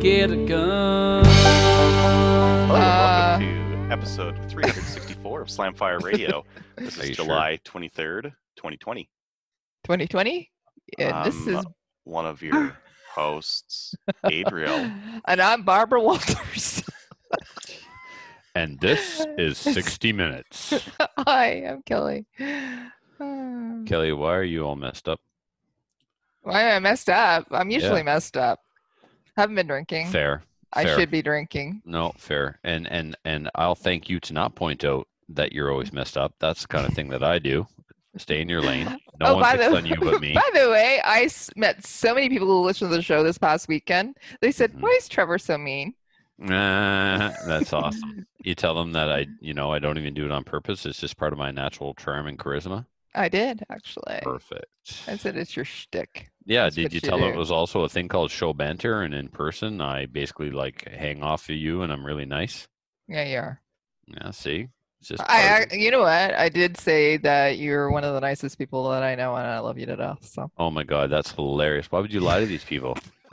Get a gun. Hello, Uh, welcome to episode 364 of Slamfire Radio. This is you sure? July 23rd, 2020. 2020? Yeah, this I'm is. one of your hosts, Adriel. and I'm Barbara Walters. And this is 60 minutes. Hi, I'm Kelly. Kelly, why are you all messed up? Why am I messed up? I'm usually Yeah. messed up. Haven't been drinking. Fair. I fair. should be drinking. No, fair. And and and I'll thank you to not point out that you're always messed up. That's the kind of thing that I do. Stay in your lane. No oh, one picks the on you but me. by the way, I s- met so many people who listened to the show this past weekend. They said, Mhm. "Why is Trevor so mean?" Ah, that's awesome. You tell them that I, you know, I don't even do it on purpose. It's just part of my natural charm and charisma. I did actually. Perfect. I said it's your shtick. Yeah, That's did you you tell them it was also a thing called show banter and in person I basically like hang off of you and I'm really nice? Yeah, you are. Yeah, see? It's just I, I, you know what? I did say that you're one of the nicest people that I know, and I love you to death. So. Oh my god, that's hilarious. Why would you lie to these people?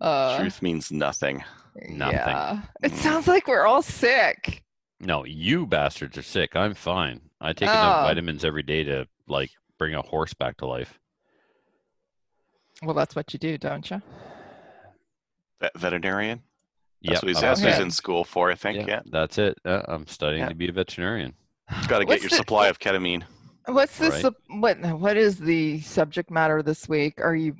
uh, Truth means nothing. Nothing. Yeah. It Mm. sounds like we're all sick. No, you bastards are sick. I'm fine. I take Oh. enough vitamins every day to like bring a horse back to life. Well, that's what you do, don't you? Vet- veterinarian? That's what he's, I'm that's what he's Okay. in school for, I think. yeah, Yeah. that's it. Uh, I'm studying Yeah. to be a veterinarian. Got to get What's your the- supply of ketamine. What's this? Right. sup- What What is the subject matter this week? Are you,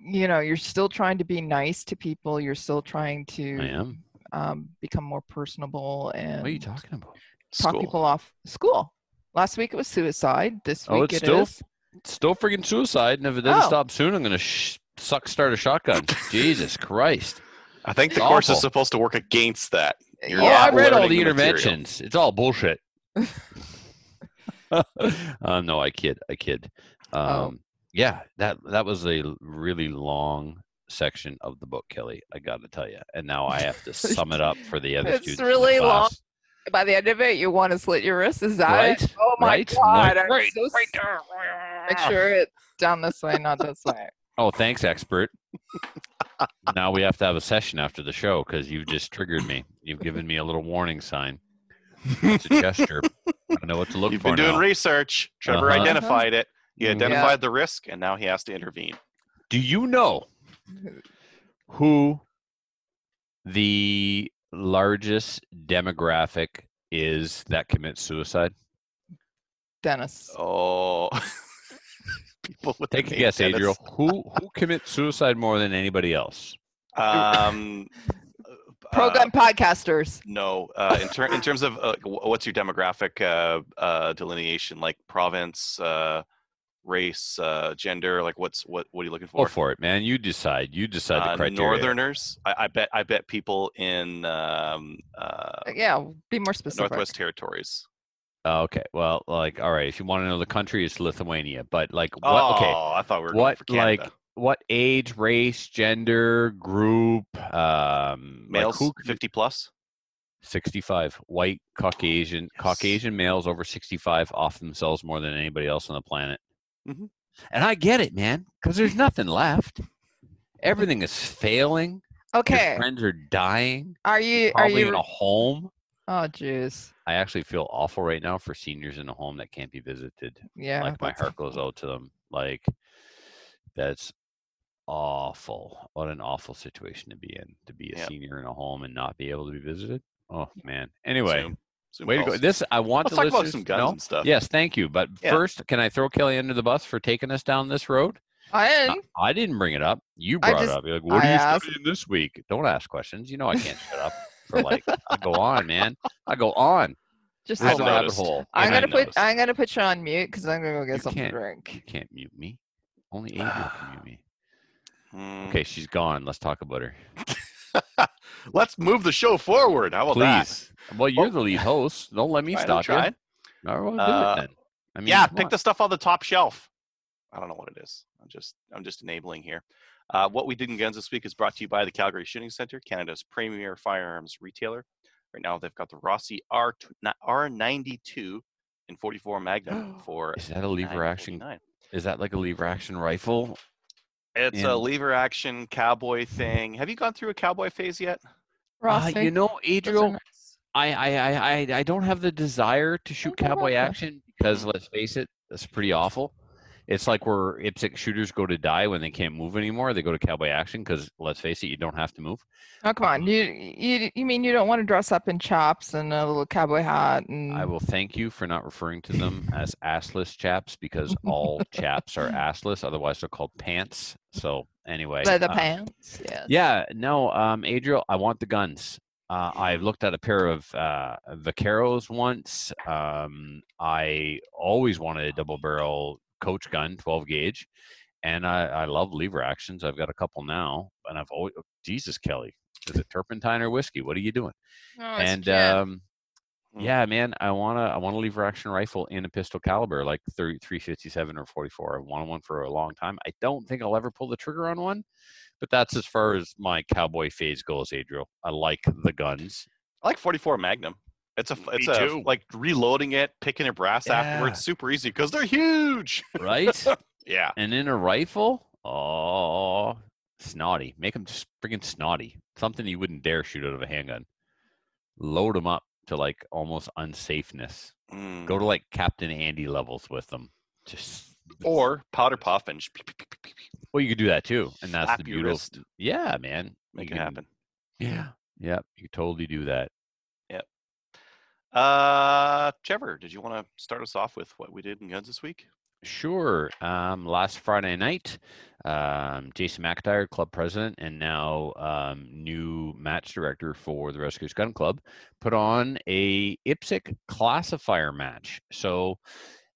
you know, you're still trying to be nice to people. You're still trying I to am. um, become more personable and What are you talking about? Talk School. people off school. Last week it was suicide. This Oh, week it's it still- is- It's still freaking suicide, and if it doesn't Oh. stop soon, I'm gonna sh- suck start a shotgun. Jesus Christ! I think the It's course is supposed to work against that. You're Oh, Yeah, I read all the the material. interventions. It's all bullshit. uh, no, I kid. I kid. Um, Oh. Yeah, that that was a really long section of the book, Kelly. I got to tell you. And now I have to sum it up for the other It's students. in the really long. Class. By the end of it, you want to slit your wrist. Is that Right? it? Oh my Right? god! Like, I'm right, so right s- Make sure it's down this way, not this way. Oh, thanks, expert. now we have to have a session after the show because you've just triggered me. You've given me a little warning sign. It's a gesture. I don't know what to look for. You've for been doing research. Trevor Uh-huh. identified it. He Mhm. identified the risk, and now he has to intervene. Do you know who the largest demographic is that commits suicide? Dennis. Oh. People with the Take a guess, Dennis. Adriel. Who who commits suicide more than anybody else? Um, Program uh, podcasters. no. Uh, in, ter- in terms of uh, what's your demographic uh, uh, delineation, like province, uh, race, uh, gender, like what's what? What are you looking Go for? for it, man. You decide. You decide the Uh, criteria. Northerners. I, I bet. I bet people in um, uh, Yeah, be more specific. Northwest Territories. Oh, okay. Well, like, all right. If you want to know the country, it's Lithuania. But like, what? Oh, okay. I thought we were going What for Canada. like what age, race, gender, group? Um, like males who? fifty plus. 65 white caucasian caucasian males over 65 off themselves more than anybody else on the planet Mhm. and i get it man because there's nothing left everything is failing Your Okay. friends are dying Are you? Are probably in a home Oh, jeez. i actually feel awful right now for seniors in a home that can't be visited Yeah. like my heart goes out to them like that's awful what an awful situation to be in to be a Yep. senior in a home and not be able to be visited oh man anyway Zoom. Zoom Way to go! This I want Let's the talk about some to guns know. and stuff. Yes, thank you. But Yeah. first, can I throw Kelly under the bus for taking us down this road? I didn't. I didn't bring it up. You brought just- it up. You're like, "What I are you asked- studying this week?" Don't ask questions. You know I can't shut up for like. I go on, man. I go on. Just There's a rabbit hole. I'm gonna put noticed. I'm gonna put you on mute because I'm gonna go get You something to drink. You can't mute me. Only Adriel can mute me. Hmm. Okay, she's gone. Let's talk about her. Let's move the show forward. How about that? Please. Well, you're the lead host. Don't let me Trying, stop you. trying. All right, well, do Uh, it then. I mean, yeah, pick on. the stuff on the top shelf. I don't know what it is. I'm just I'm just enabling here. Uh, what we did in guns this week is brought to you by the Calgary Shooting Center, Canada's premier firearms retailer. Right now, they've got the Rossi R R92 in 44 Magnum for Is that a lever action? Is that like a lever action rifle? It's a lever action cowboy thing. Have you gone through a cowboy phase yet? Rossi, Uh, you know, those are Adriel, nice. I, I, I, I, don't have the desire to shoot cowboy action because let's face it, that's pretty awful. It's like where IPSC shooters go to die when they can't move anymore. They go to cowboy action because let's face it, you don't have to move. Oh come on, you you you mean you don't want to dress up in chops and a little cowboy hat and I will thank you for not referring to them as assless chaps because all chaps are assless. Otherwise, they're called pants. So anyway, leather uh, pants? Yeah. Yeah, no, um, Adriel, I want the guns. Uh, I've looked at a pair of uh, Vaqueros once. Um, I always wanted a double barrel coach gun, 12 gauge, and I, I love lever actions. I've got a couple now, and I've always Jesus Kelly, is it turpentine or whiskey? What are you doing? Oh, and um, Mm. yeah, man, I wanna I want a lever action rifle in a pistol caliber like 30, 357 or 44. I've wanted one for a long time. I don't think I'll ever pull the trigger on one, but that's as far as my cowboy phase goes, Adriel. I like the guns. I like 44 Magnum. It's a it's Me a too. like reloading it, picking a brass Yeah. afterwards, super easy because they're huge. Right? yeah. and in a rifle, oh, snotty. Make them just friggin' snotty. Something you wouldn't dare shoot out of a handgun. Load them up to like almost unsafeness. Mm. Go to like Captain Andy levels with them. Just or powder puff and just well, you could do that too, and that's Slap the beautiful. wrist. Yeah, man. make You it can- happen. Yeah, yeah. You could totally do that. Yep. Uh, Trevor, did you want to start us off with what we did in guns this week? Sure. Um, last Friday night, um, Jason McIntyre, club president, and now um, new match director for the Restigouche Gun Club, put on a IPSC classifier match. So,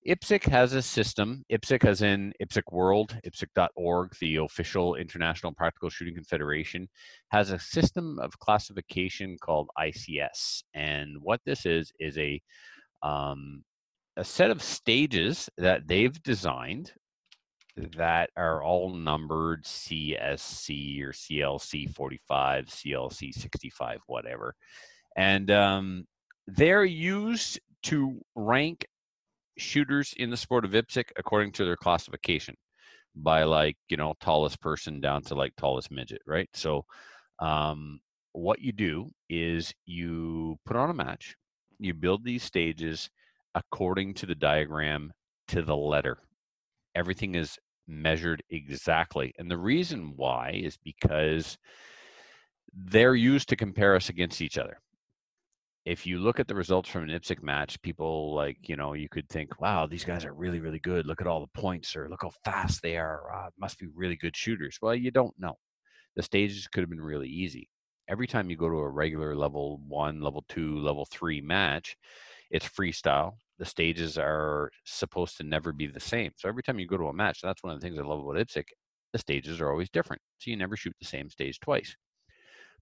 IPSC has a system. IPSC, as in IPSC World, IPSC.org, the official International Practical Shooting Confederation, has a system of classification called ICS. And what this is is a um, a set of stages that they've designed that are all numbered CSC or CLC 45, CLC 65, whatever. And um, they're used to rank shooters in the sport of IPSC according to their classification by like, you know, tallest person down to like tallest midget, right? So um, what you do is you put on a match, you build these stages according to the diagram to the letter. Everything is measured exactly. And the reason why is because they're used to compare us against each other. If you look at the results from an IPSC match, people like, you know, you could think, wow, these guys are really, really good. Look at all the points or look how fast they are. Uh, must be really good shooters. Well, you don't know. The stages could have been really easy. Every time you go to a regular level one, level two, level three match, it's freestyle. The stages are supposed to never be the same. So every time you go to a match, that's one of the things I love about IPSC. The stages are always different. So you never shoot the same stage twice.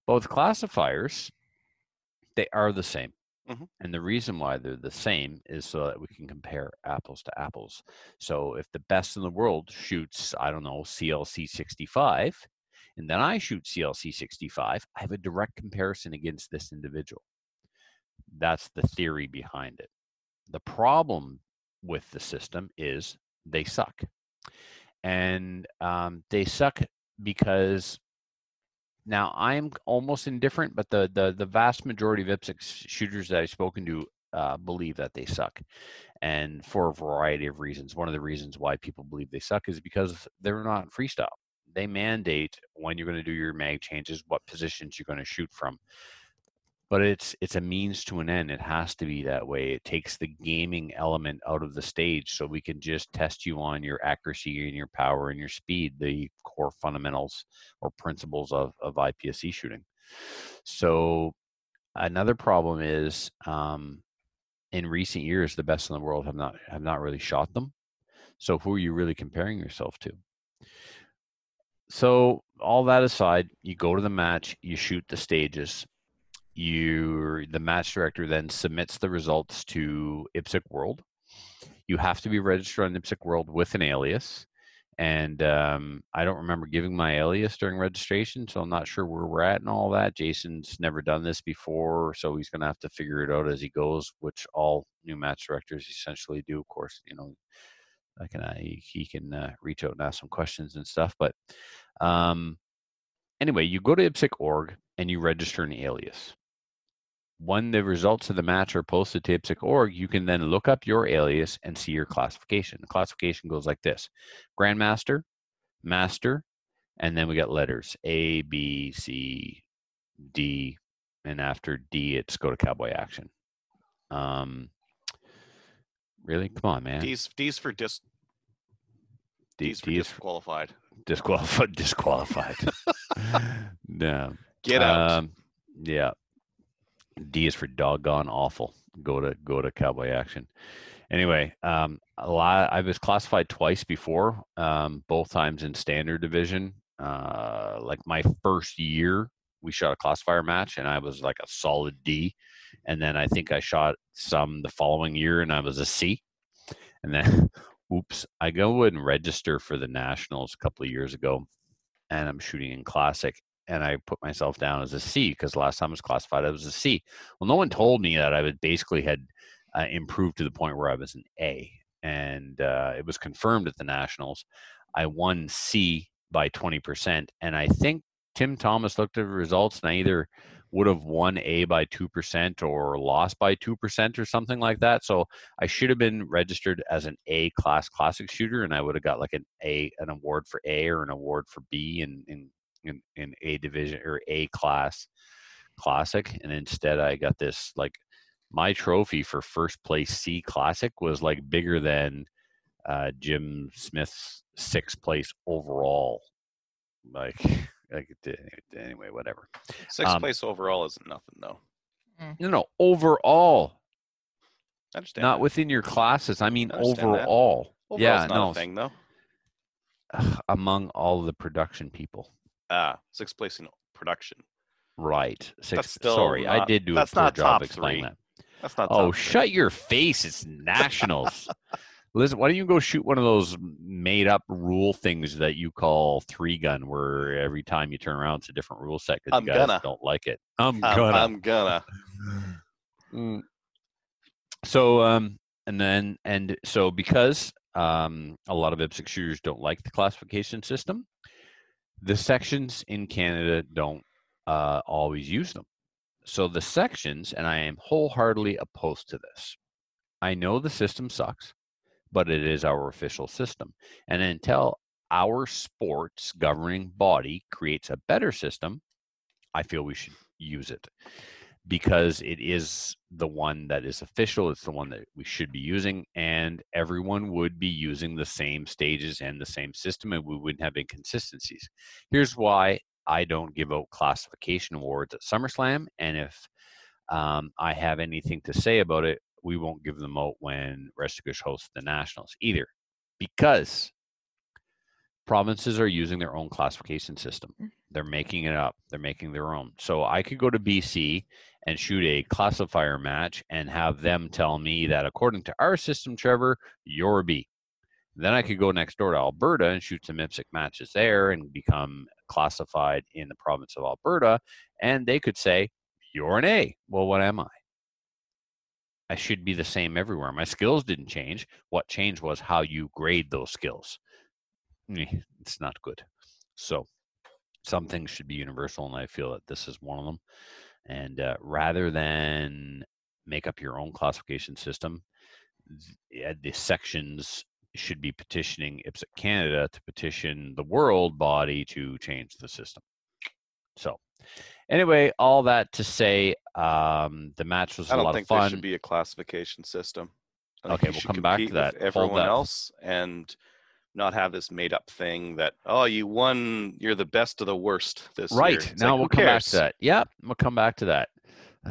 Both classifiers, they are the same. Mhm. And the reason why they're the same is so that we can compare apples to apples. So if the best in the world shoots, I don't know, CLC 65, and then I shoot CLC 65, I have a direct comparison against this individual. That's the theory behind it. The problem with the system is they suck. And um, they suck because now I'm almost indifferent, but the, the, the vast majority of IPSC shooters that I've spoken to uh, believe that they suck. And for a variety of reasons. One of the reasons why people believe they suck is because they're not freestyle. They mandate when you're going to do your mag changes, what positions you're going to shoot from but it's it's a means to an end it has to be that way it takes the gaming element out of the stage so we can just test you on your accuracy and your power and your speed the core fundamentals or principles of, of ipsc shooting so another problem is um, in recent years, the best in the world have not have not really shot them. So who are you really comparing yourself to? So all that aside, you go to the match, you shoot the stages. You the match director then submits the results to IPSC World. You have to be registered on IPSC World with an alias and um, I don't remember giving my alias during registration, so I'm not sure where we're at and all that. Jason's never done this before, so he's going to have to figure it out as he goes, which all new match directors essentially do. Of course, you know, I can uh, he, he, can uh, reach out and ask some questions and stuff. But um, anyway, you go to IPSC.org and you register an alias when the results of the match are posted to IPSC.org, you can then look up your alias and see your classification. The classification goes like this Grandmaster, Master, and then we got letters A, B, C, D, and after D, it's go to Cowboy Action. Um, really? Come on, man. D's, D's for dis. D's, for D is disqualified. disqualified. Disqualified. no. Get out. Um, yeah. D is for doggone awful. Go to go to Cowboy Action. Anyway, um, a lot. I was classified twice before, um, both times in standard division. Uh, like my first year, we shot a classifier match, and I was like a solid D. And then I think I shot some the following year, and I was a C. And then, oops, I go and register for the nationals a couple of years ago, and I'm shooting in classic, and I put myself down as a C because last time I was classified I was a C. Well, no one told me that I would basically had uh, improved to the point where I was an A, and uh, it was confirmed at the nationals. I won C by twenty percent, and I think Tim Thomas looked at the results, and I either would have won A by two percent or lost by two percent or something like that. So I should have been registered as an A class classic shooter, and I would have got like an A, an award for A or an award for B, and, and in, in A division or A class classic, and instead I got this like my trophy for first place C classic was like bigger than uh, Jim Smith's sixth place overall. Like, like anyway, whatever. Sixth um, place overall isn't nothing though. No, no, overall, I understand. not that. within your classes. I mean, I understand overall. Overall's yeah, not no, a thing though. among all the production people. Ah, sixth place in production. Right. Six, still sorry, I did do a that's poor not job top explaining three. that. That's not. Oh, top three. shut your face. It's nationals. Listen, why don't you go shoot one of those made up rule things that you call three gun, where every time you turn around, it's a different rule set because I'm you guys gonna. don't like it. I'm I'm, gonna. I'm gonna. Mm. So, um, and then, and so because um, a lot of IPSC shooters don't like the classification system, the sections in Canada don't uh, always use them. So the sections, and I am wholeheartedly opposed to this. I know the system sucks, but it is our official system. And until our sports governing body creates a better system, I feel we should use it because it is the one that is official. It's the one that we should be using, and everyone would be using the same stages and the same system, and we wouldn't have inconsistencies. Here's why I don't give out classification awards at SummerSlam, and if um, I have anything to say about it, we won't give them out when Restigouche hosts the Nationals either, because provinces are using their own classification system. They're making it up. They're making their own. So I could go to BC and shoot a classifier match and have mm-hmm. them tell me that according to our system, Trevor, you're a B. Then I could go next door to Alberta and shoot some IPSC matches there and become classified in the province of Alberta. And they could say, You're an A. Well, what am I? I should be the same everywhere. My skills didn't change. What changed was how you grade those skills. It's not good. So, some things should be universal, and I feel that this is one of them. And uh, rather than make up your own classification system, th- the sections should be petitioning IPSC Canada to petition the world body to change the system. So, anyway, all that to say, um, the match was I a don't lot think of fun. there should be a classification system. Okay, we'll come back to that. Everyone that. else and not have this made up thing that oh you won you're the best of the worst this. Right. It's now like, we'll come back to that. Yeah, we'll come back to that.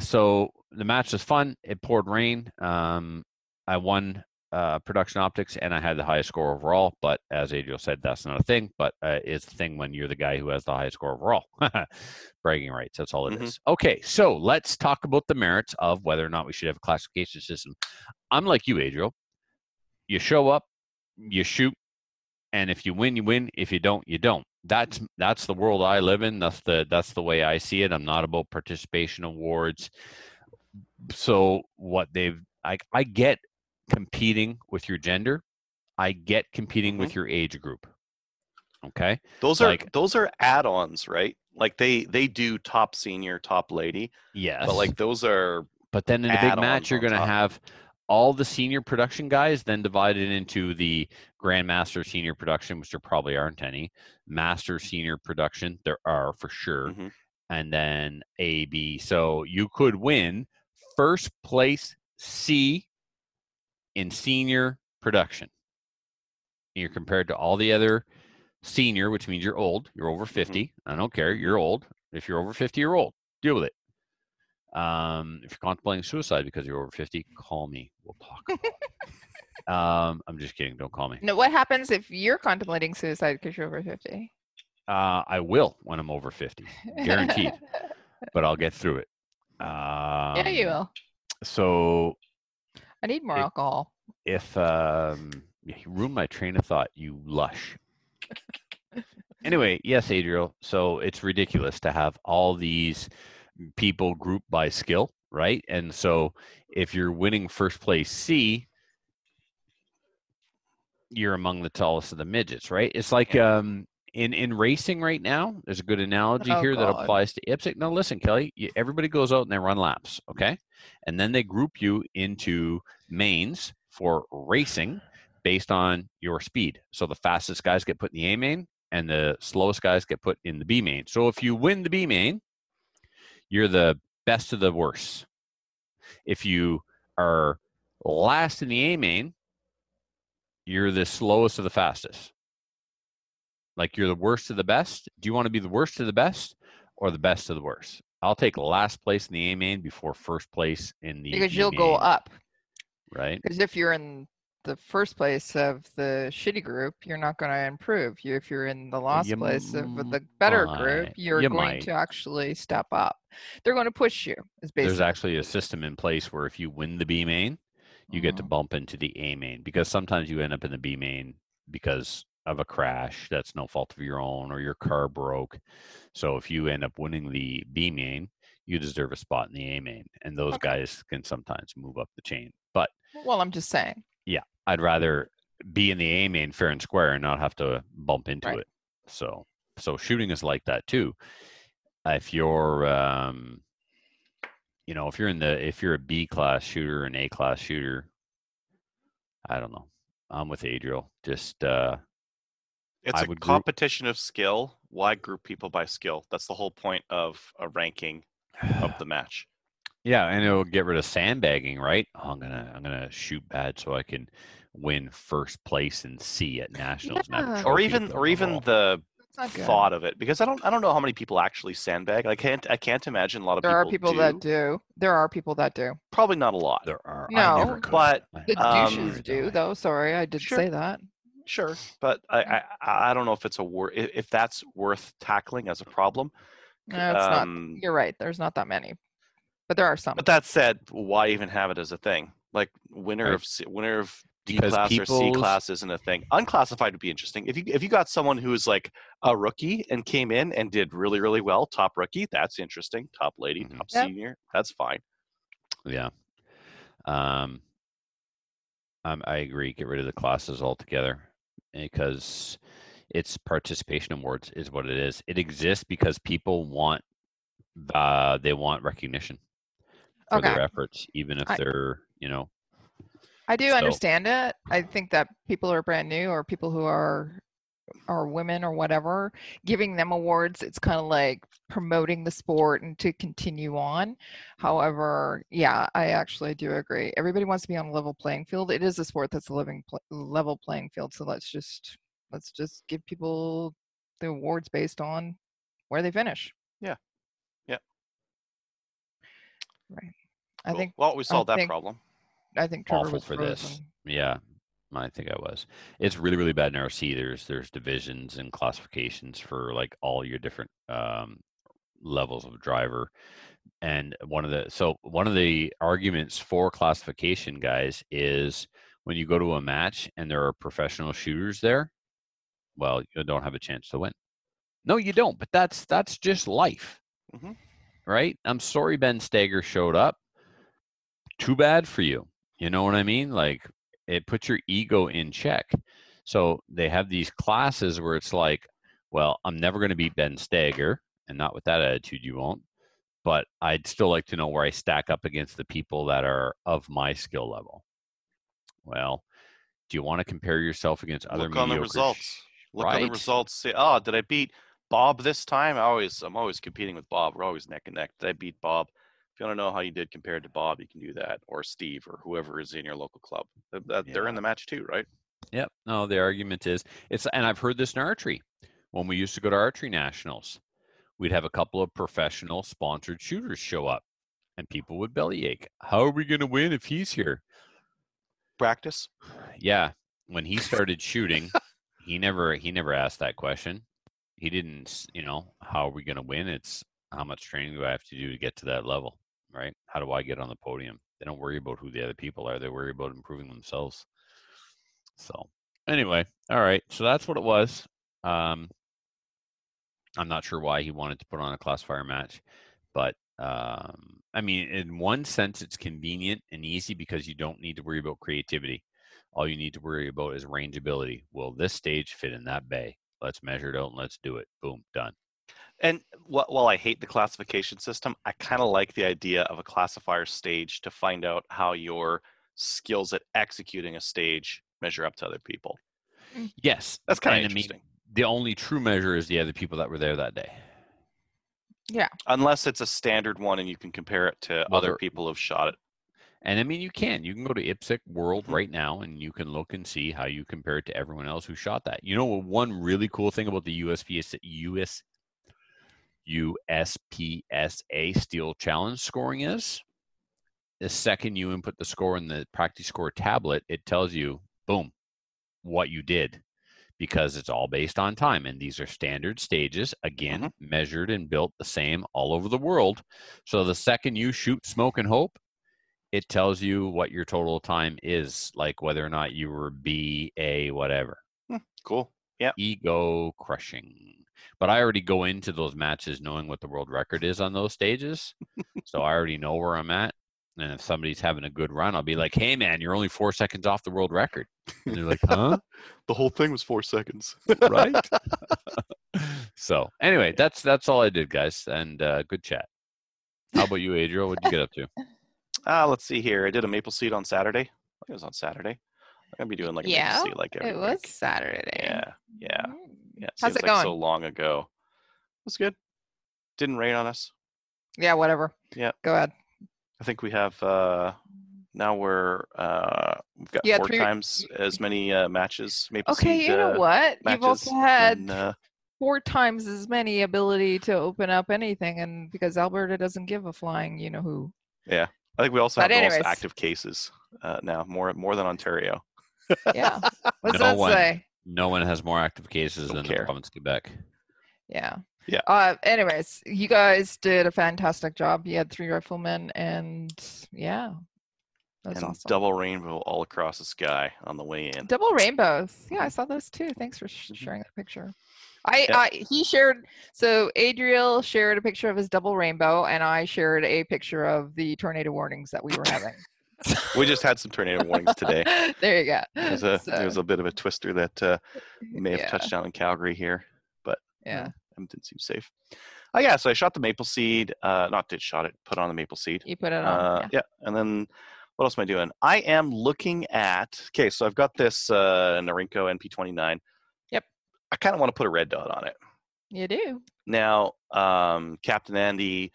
So the match was fun. It poured rain. Um, I won uh, production optics and I had the highest score overall. But as Adriel said, that's not a thing. But uh, it's the thing when you're the guy who has the highest score overall. Bragging rights. That's all it is. Mhm. Okay, so let's talk about the merits of whether or not we should have a classification system. I'm like you, Adriel. You show up, you shoot, and if you win, you win. If you don't, you don't. That's mm. that's the world I live in. That's the that's the way I see it. I'm not about participation awards. So what they've I I get competing with your gender. I get competing mm-hmm. with your age group. Okay. Those are Like- those are add-ons, right? Like they they do top senior, top lady, Yes. but like those are But then in the big match, you're going to have all the senior production guys then divided into the grandmaster senior production, which there probably aren't any, master senior production, there are for sure, Mhm. and then A, B. So you could win first place C in senior production. You're compared to all the other senior, which means you're old, you're over 50. I don't care, you're old. If you're over 50, you're old. Deal with it. Um, if you're contemplating suicide because you're over 50, call me. We'll talk. Um, I'm just kidding. Don't call me. No, what happens if you're contemplating suicide because you're over 50? Uh, I will when I'm over 50, guaranteed. but I'll get through it. Um, yeah, you will. So I need more it- alcohol. if um, you ruined my train of thought, you lush. anyway, yes, Adriel. So it's ridiculous to have all these people grouped by skill, right? And so if you're winning first place C, you're among the tallest of the midgets, right? It's like um in in racing right now. There's a good analogy Oh, here that applies to IPSC. Now, listen, Kelly. You, everybody goes out and they run laps, okay? And then they group you into mains for racing based on your speed. So the fastest guys get put in the A main, and the slowest guys get put in the B main. So if you win the B main, you're the best of the worst. If you are last in the A main, you're the slowest of the fastest. Like you're the worst of the best. Do you want to be the worst of the best or the best of the worst? I'll take last place in the A main before first place in the Because you'll go up. right? Because if you're in the first place of the shitty group, you're not going to improve. You, if you're in the last You place of the better group, you're You going might. to actually step up. They're going to push you. Is basically There's actually a system in place where if you win the B main, you get to Mhm. bump into the A main because sometimes you end up in the B main because of a crash that's no fault of your own or your car broke. So if you end up winning the B main, you deserve a spot in the A main, and those Okay. guys can sometimes move up the chain. But Well, I'm just saying. I'd rather be in the A main fair and square and not have to bump into Right. it. So so shooting is like that too. If you're um you know, if you're in the if you're a B class shooter, an A class shooter, I don't know. I'm with Adriel. Just uh it's I a would group- competition of skill. Why group people by skill? That's the whole point of a ranking of the match. Yeah, and it'll get rid of sandbagging, right? Oh, I'm gonna I'm gonna shoot bad so I can win first place and C at nationals. and have a Yeah. Or even or on even the That's good. thought of it because I don't I don't know how many people actually sandbag. I can't I can't imagine a lot of There people There are people do. that do. There are people that do. Probably not a lot. there are I No, never but The never Um, douches do, though. Sorry, I did Sure. say that. Sure, but I I, I don't know if it's a wor- if, if that's worth tackling as a problem. No, it's not. Um, You're right. There's not that many, but there are some. But that said, why even have it as a thing? Like winner Right. of C, winner of D Because class or C class isn't a thing. Unclassified would be interesting. If you if you got someone who is like a rookie and came in and did really really well, top rookie, that's interesting. Top lady, Mhm. top Yep. senior, that's fine. Yeah. Um, um, I agree. Get rid of the classes altogether because it's participation awards is what it is. It exists because people want uh, they want recognition for Okay. their efforts, even if I- they're you know I do So- understand it. I think that people are brand new or people who are are women or whatever, giving them awards, it's kind of like promoting the sport and to continue on. However, yeah, I actually do agree. Everybody wants to be on a level playing field. It is a sport that's a living pl- level playing field. So let's just let's just give people the awards based on where they finish. Yeah. Yeah. Right. I Cool. think Well, we solved that think- problem. I think Trevor awful was for frozen. this. Yeah, I think I was. It's really really bad in RC. There's there's divisions and classifications for like all your different um, levels of driver, and one of the so one of the arguments for classification, guys, is when you go to a match and there are professional shooters there, well, you don't have a chance to win. No, you don't. But that's that's just life, Mhm. Right? I'm sorry, Ben Stoeger showed up. Too bad for you. You know what I mean? Like it puts your ego in check. So they have these classes where it's like, well, I'm never going to beat Ben Stoeger, and not with that attitude, you won't. But I'd still like to know where I stack up against the people that are of my skill level. Well, do you want to compare yourself against other Look on the results. sh- Look on the results. Say, oh, did I beat Bob this time? I always, I'm always competing with Bob. We're always neck and neck. Did I beat Bob? If you want to know how you did compared to Bob, you can do that, or Steve, or whoever is in your local club. Uh, uh, they're in the match too, right? Yep. No, the argument is it's, and I've heard this in archery. When we used to go to archery nationals, we'd have a couple of professional sponsored shooters show up, and people would bellyache. How are we going to win if he's here? Practice. Yeah. When he started shooting, he never he never asked that question. He didn't, you know, how are we going to win? It's how much training do I have to do to get to that level, right? How do I get on the podium? They don't worry about who the other people are. They worry about improving themselves. So, anyway, all right. So that's what it was. Um, I'm not sure why he wanted to put on a classifier match, but um, I mean, in one sense, it's convenient and easy because you don't need to worry about creativity. All you need to worry about is rangeability. Will this stage fit in that bay? Let's measure it out and let's do it. Boom, done. And while I hate the classification system, I kind of like the idea of a classifier stage to find out how your skills at executing a stage measure up to other people. Mm. Yes, That's kind of and I mean, interesting. the only true measure is the other people that were there that day. Yeah, unless it's a standard one and you can compare it to Well, other people who've shot it. And I mean, you can. You can go to IPSC World Mhm. right now, and you can look and see how you compare it to everyone else who shot that. You know, what one really cool thing about the USPS US USPSA Steel Challenge scoring is, the second you input the score in the practice score tablet, it tells you, boom, what you did, because it's all based on time, and these are standard stages, again measured and built the same all over the world. So the second you shoot Smoke and Hope it tells you what your total time is, like whether or not you were B, A, whatever. Cool. Yeah. Ego crushing. But I already go into those matches knowing what the world record is on those stages. so I already know where I'm at. And if somebody's having a good run, I'll be like, hey, man, you're only four seconds off the world record. And they're like, huh? The whole thing was four seconds. right? so anyway, that's that's all I did, guys. And uh, good chat. How about you, Adriel? What did you get up to? Ah, let's see here. I did a maple seed on Saturday. I think it was on Saturday. I'm gonna be doing like a Yeah, maple seed like every It was week. Saturday. Yeah, yeah, yeah. How's seems it like going? so long ago. It was good. Didn't rain on us. Yeah, whatever. Yeah. Go ahead. I think we have uh now we're uh we've got Yeah, four three- times as many uh matches. Maple seed. Okay, seed, you know uh, what? You've also had and, uh, four times as many ability to open up anything, and because Alberta doesn't give a flying, you know who. I think we also But have the most active cases uh, now, more more than Ontario. Yeah. What's No that one. say? No one has more active cases Don't than care. the province of Quebec. Yeah. Yeah. Uh, anyways, you guys did a fantastic job. You had three riflemen, and yeah, that's and awesome. double rainbow all across the sky on the way in. Double rainbows. Yeah, I saw those too. Thanks for sh- Mhm. sharing that picture. I, Yeah. I he shared so Adriel shared a picture of his double rainbow, and I shared a picture of the tornado warnings that we were having. We just had some tornado warnings today. there you go. There's a there's a bit of a twister that uh, may have yeah, touched down in Calgary here. But yeah, didn't seem safe. Oh yeah, so I shot the maple seed. Uh, not did shot it, put on the maple seed. you put it on. Uh, yeah. yeah, and then what else am I doing? I am looking at. Okay, so I've got this uh, Norinco NP29. Yep. I kind of want to put a red dot on it. You do. Now, um, Captain Andy,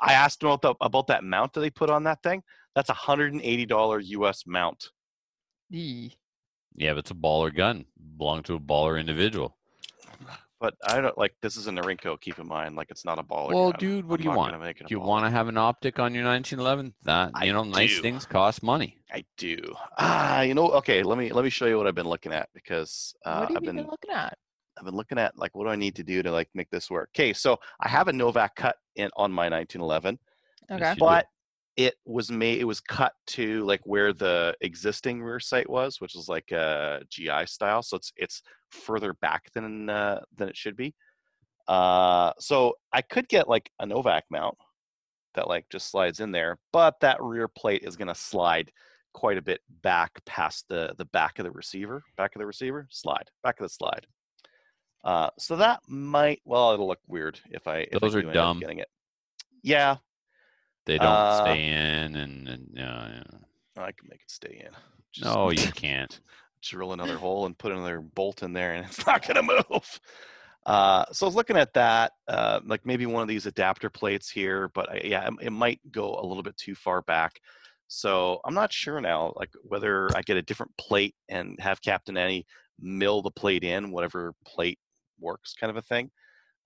I asked him about, the, about that mount that they put on that thing. That's a hundred and eighty dollar US mount. Yee. Yeah, but it's a baller gun. Belong to a baller individual. But I don't like this is a Norinco. Keep in mind, like it's not a baller. Well, gun. dude, what I'm do you want? gonna make it a Do you baller. want to have an optic on your 1911? That I you know, nice things cost money. I do. Ah, you know. Okay, let me let me show you what I've been looking at because uh, what have I've you been, been looking at? I've been looking at like what do I need to do to like make this work. Okay, so I have a Novak cut in on my 1911, Okay. but it was made it was cut to like where the existing rear sight was, which is like a GI style. So it's it's further back than uh, than it should be. Uh, so I could get like a Novak mount that like just slides in there, but that rear plate is going to slide quite a bit back past the the back of the receiver, back of the receiver, slide, back of the slide. Uh, so that might well, it'll look weird if I if Those I are do end up dumb. getting it. Yeah, They don't uh, stay in, and, and yeah. I can make it stay in. Just no, you can't. Drill another hole and put another bolt in there, and it's not going to move. Uh, so I was looking at that, uh, like maybe one of these adapter plates here, but I, yeah, it, it might go a little bit too far back. So I'm not sure now, like whether I get a different plate and have Captain Andy mill the plate in, whatever plate works, kind of a thing.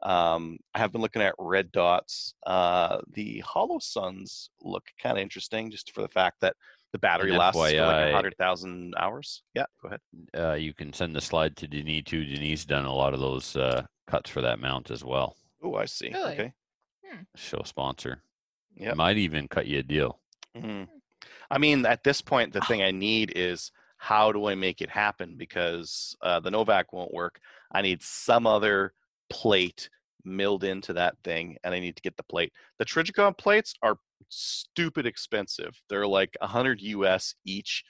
Um, I have been looking at red dots. Uh, the Holosuns look kind of interesting, just for the fact that the battery lasts for like FYI, hundred thousand hours. Yeah, go ahead. Uh, you can send the slide to Denise too. Denise done a lot of those uh, cuts for that mount as well. Oh, I see. Really? Okay. Show sponsor. Yeah. Might even cut you a deal. Mhm. I mean, at this point, the thing I need is how do I make it happen? Because uh, the Novak won't work. I need some other plate milled into that thing, and I need to get the plate. The Trijicon plates are stupid expensive. They're like 100 US each.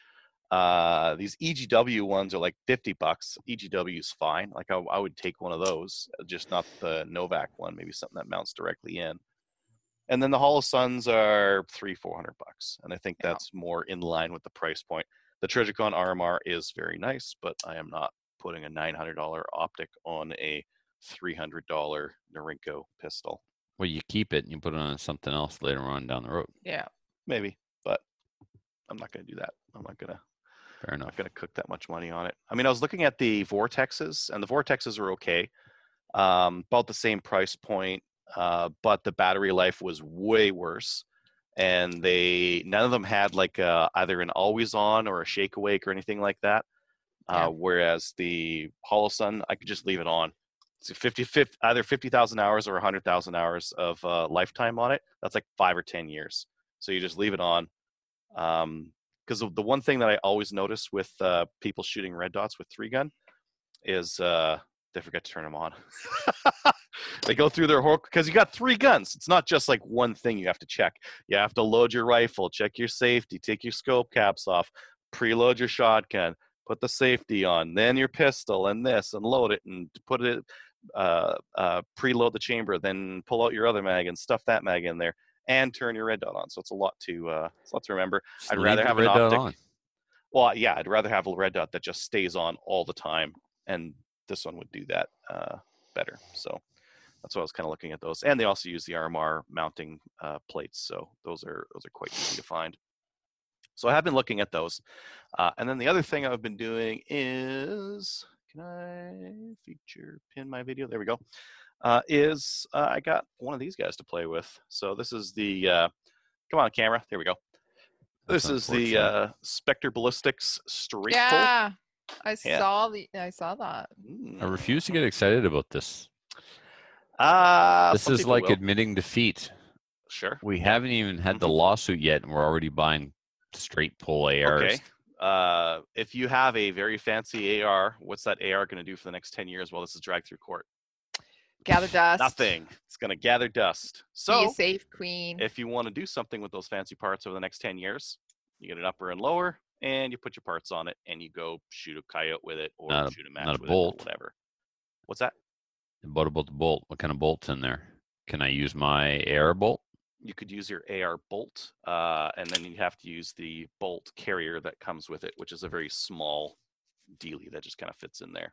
Uh, these EGW ones are like 50 bucks. EGW is fine. Like I, I would take one of those, uh, just not the Novak one. Maybe something that mounts directly in. And then the Holosuns are three, four hundred bucks, and I think Yeah. that's more in line with the price point. The Trijicon RMR is very nice, but I am not putting a nine hundred dollar optic on a three hundred dollar Norinco pistol. Well, you keep it and you put it on something else later on down the road. Yeah. Maybe, but I'm not going to do that. I'm not going to Fair I'm enough. not going to cook that much money on it. I mean, I was looking at the vortexes, and the vortexes were okay, um, about the same price point, uh, but the battery life was way worse. And they none of them had like uh either an always on or a shake awake or anything like that. Yeah. Uh, whereas the Holosun, I could just leave it on. It's 50, 50 either 50,000 hours or 100,000 hours of uh, lifetime on it. That's like five or 10 years. So you just leave it on. Um, because the one thing that I always notice with uh, people shooting red dots with three gun is uh, they forget to turn them on. they go through their whole because you got three guns. It's not just like one thing you have to check. You have to load your rifle, check your safety, take your scope caps off, preload your shotgun, put the safety on, then your pistol and this, and load it and put it. Uh, uh, preload the chamber, then pull out your other mag and stuff that mag in there, and turn your red dot on. So it's a lot to uh, it's a lot to remember. Just I'd rather the have an optic. on. Well, yeah, I'd rather have a red dot that just stays on all the time, and this one would do that uh, better. So that's why I was kind of looking at those, and they also use the RMR mounting uh, plates, so those are those are quite easy to find. So I have been looking at those, uh, and then the other thing I've been doing is can I feature pin my video? There we go. Uh, is uh, I got one of these guys to play with. So this is the uh, come on camera. There we go. That's This is the uh, Spectre Ballistics straight pull. Yeah. I Yeah. saw the I saw that. I Mm. refuse to get excited about this. Ah, this is like will. admitting defeat. sure. We haven't even had the Mhm. lawsuit yet, and we're already buying straight pull ARs. Okay. Uh, if you have a very fancy AR, what's that AR going to do for the next ten years while this is dragged through court? Gather dust. Nothing. It's going to gather dust. Be So a safe queen. if you want to do something with those fancy parts over the next 10 years, you get an upper and lower, and you put your parts on it, and you go shoot a coyote with it, or Not a- shoot a match not a with bolt. it, or whatever. What's that? What about the bolt? What kind of bolt's in there? Can I use my AR bolt? You could use your AR bolt, uh, and then you have to use the bolt carrier that comes with it, which is a very small dealie that just kind of fits in there.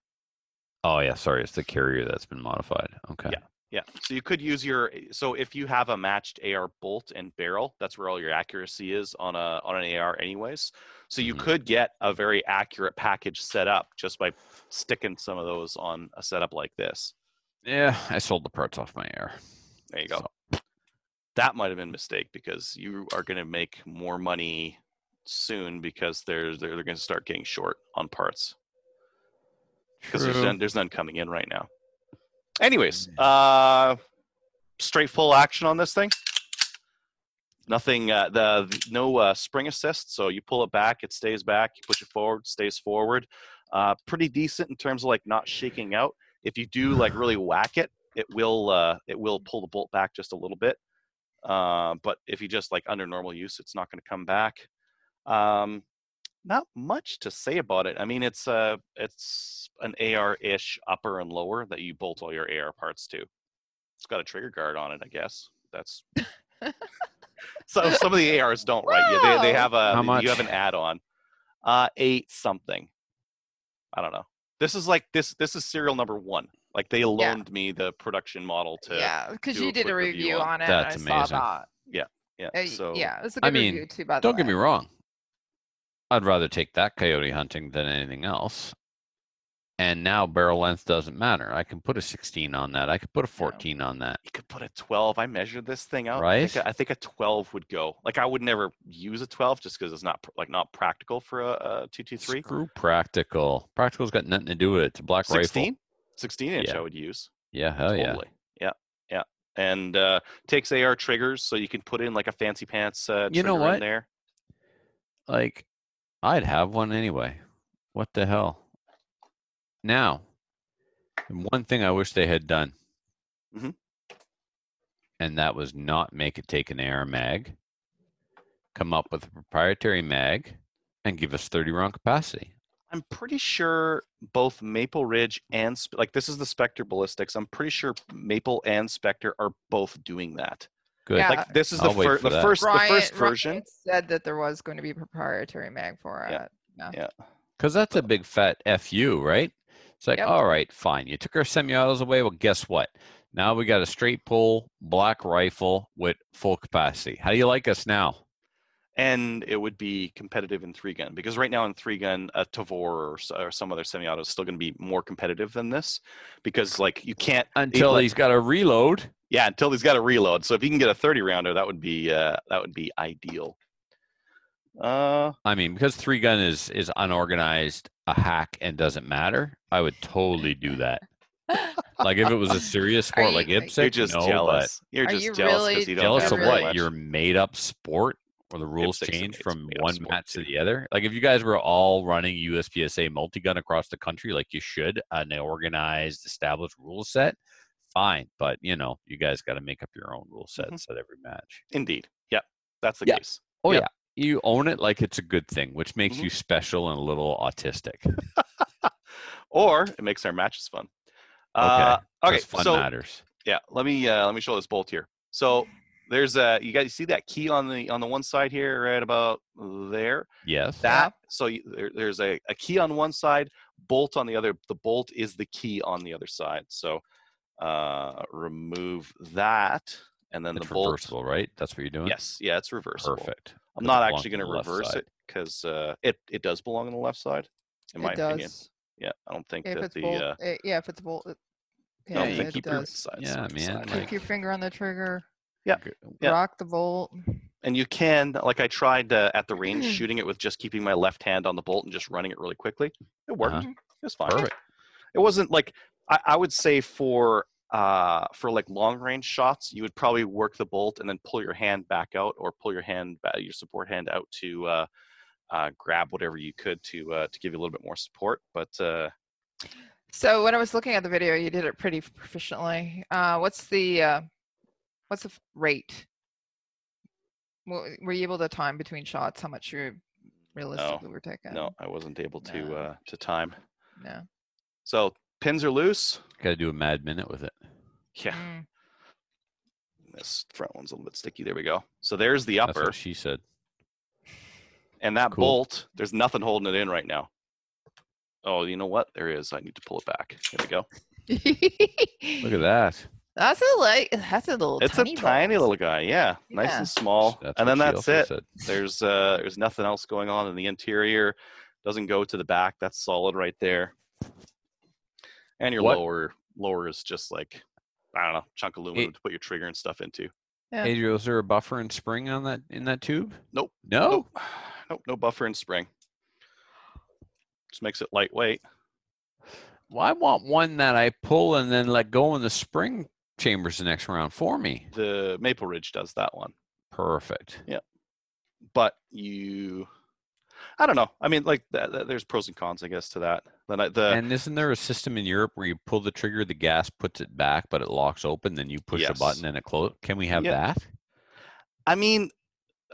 Oh yeah, sorry, it's the carrier that's been modified. Okay. Yeah. Yeah. So you could use your so if you have a matched AR bolt and barrel, that's where all your accuracy is on a on an AR anyways. So you Mhm. could get a very accurate package set up just by sticking some of those on a setup like this. Yeah, I sold the parts off my AR. There you go. So- That might have been a mistake because you are going to make more money soon because they're they're, they're going to start getting short on parts because there's none, there's none coming in right now. Anyways, uh, straight pull action on this thing. Nothing. Uh, the, the- no uh, spring assist, so you pull it back, it stays back. You push it forward, stays forward. Uh, pretty decent in terms of like not shaking out. If you do like really whack it, it will uh, it will pull the bolt back just a little bit. Uh, but if you just like under normal use, it's not going to come back. Um, not much to say about it. I mean, it's uh it's an AR-ish upper and lower that you bolt all your AR parts to. It's got a trigger guard on it, I guess. That's so some of the ARs don't, right? Yeah, they, they have a How you have an add-on. Uh, eight something. I don't know. This is like this. This is serial number one. Like they loaned me the production model to yeah, because do a you did a review review on- on, it. That's and I amazing. Saw that. yeah. Uh, So yeah, it was a good I mean, review too. By the Don't get me wrong. I'd rather take that coyote hunting than anything else. And now barrel length doesn't matter. I can put a 16 on that. I could put a 14 on that. you could put a 12. I measured this thing out. I Right? think, a- I think a 12 would go. Like I would never use a 12 just because it's not pr- like not practical for a, a 223. Screw practical. Practical's got nothing to do with it. It's a black rifle. 16, 16 inch Yeah. I would use. Yeah, hell yeah. totally. Yeah, yeah. And uh, takes AR triggers, so you can put in like a fancy pants. Uh, You know what? there. Like, I'd have one anyway. What the hell? Now, one thing I wish they had done, Mhm. and that was not make it take an AR mag, come up with a proprietary mag, and give us 30 round capacity. I'm pretty sure both Maple Ridge and like this is the Spectre ballistics. I'm pretty sure Maple and Spectre are both doing that. Good. Yeah. Like this is the I'll wait first, for the first, the Ryan, first version. said that there was going to be proprietary mag for it. Yeah. Yeah. Because that's a big fat FU, right? It's like, Yep. all right, fine. You took our semi autos away. Well, guess what? Now we got a straight pull black rifle with full capacity. How do you like us now? And it would be competitive in three gun because right now in three gun a Tavor or, or some other semi-auto is still going to be more competitive than this because like you can't Until like- he's got a reload. yeah until he's got a reload so if you can get a 30 rounder that would be uh that would be ideal uh I mean, because three gun is is unorganized, a hack, and doesn't matter. I would totally do that. Like if it was a serious sport you- like are you IPSC, you're just no, jealous you're Are just you jealous really because you don't jealous have of very what? much. Your made up sport where the rules change from one match to the other. Like if you guys were all running USPSA multi-gun across the country like you should, an organized, established rule set, fine. But you know, you guys got to make up your own rule sets Mhm. at every match. indeed yeah that's the Yeah. case Oh Yep. yeah. You own it like it's a good thing, which makes Mhm. you special and a little autistic. or it makes our matches fun Okay. uh, okay fun so matters. yeah let me uh let me show this bolt here so there's a you guys see that key on the on the one side here right about there Yes. that so you, there, there's a, a key on one side bolt on the other the bolt is the key on the other side so uh remove that and then it's the bolt reversible, right? That's what you're doing. yes yeah it's reversible Perfect. i'm it not actually going to reverse side? it because uh it it does belong on the left side in my it opinion does. yeah i don't think If that the bolt, uh eh, yeah, if it's bolt, it, I yeah, don't you think it keep does. side Yeah, side to man, side. like- Keep your finger on the trigger. Yeah. Good. Yeah. Rock the bolt. and you can like i tried uh, at the range Mm. shooting it with just keeping my left hand on the bolt and just running it really quickly it worked Uh-huh. it was fine Perfect. it wasn't like I, I would say for uh for like long range shots you would probably work the bolt and then pull your hand back out or pull your hand ba- your support hand out to uh uh grab whatever you could to uh to give you a little bit more support but uh So when I was looking at the video, you did it pretty proficiently. Uh, what's the uh, what's the f- rate? Wa- Were you able to time between shots how much you realistically were taking? no i wasn't able to No. uh to time No. so pins are loose Got to do a mad minute with it. yeah Mm. this front one's a little bit sticky there we go so there's the That's upper what she said. and that Cool. bolt there's nothing holding it in right now oh you know what there is i need to pull it back there we go Look at that. That's a like that's a little. it's tiny a tiny bolt. little guy yeah, nice and small That's and then that's it said. there's uh there's nothing else going on in the interior doesn't go to the back that's solid right there and your What- lower lower is just like I don't know chunk of aluminum to put your trigger and stuff into. Yeah. Adriel, is there a buffer and spring on that in that tube? Nope. No. Nope. Nope. No buffer and spring. Just makes it lightweight. Well, I want one that I pull and then let go in the spring chambers the next round for me. The Maple Ridge does that one, Perfect. Yeah. But you, I don't know. I mean, like th- th- there's pros and cons, I guess, to that. Then I, the and isn't there a system in Europe where you pull the trigger, the gas puts it back, but it locks open, then you push Yes. the button and it closes? Can we have Yeah. that? I mean,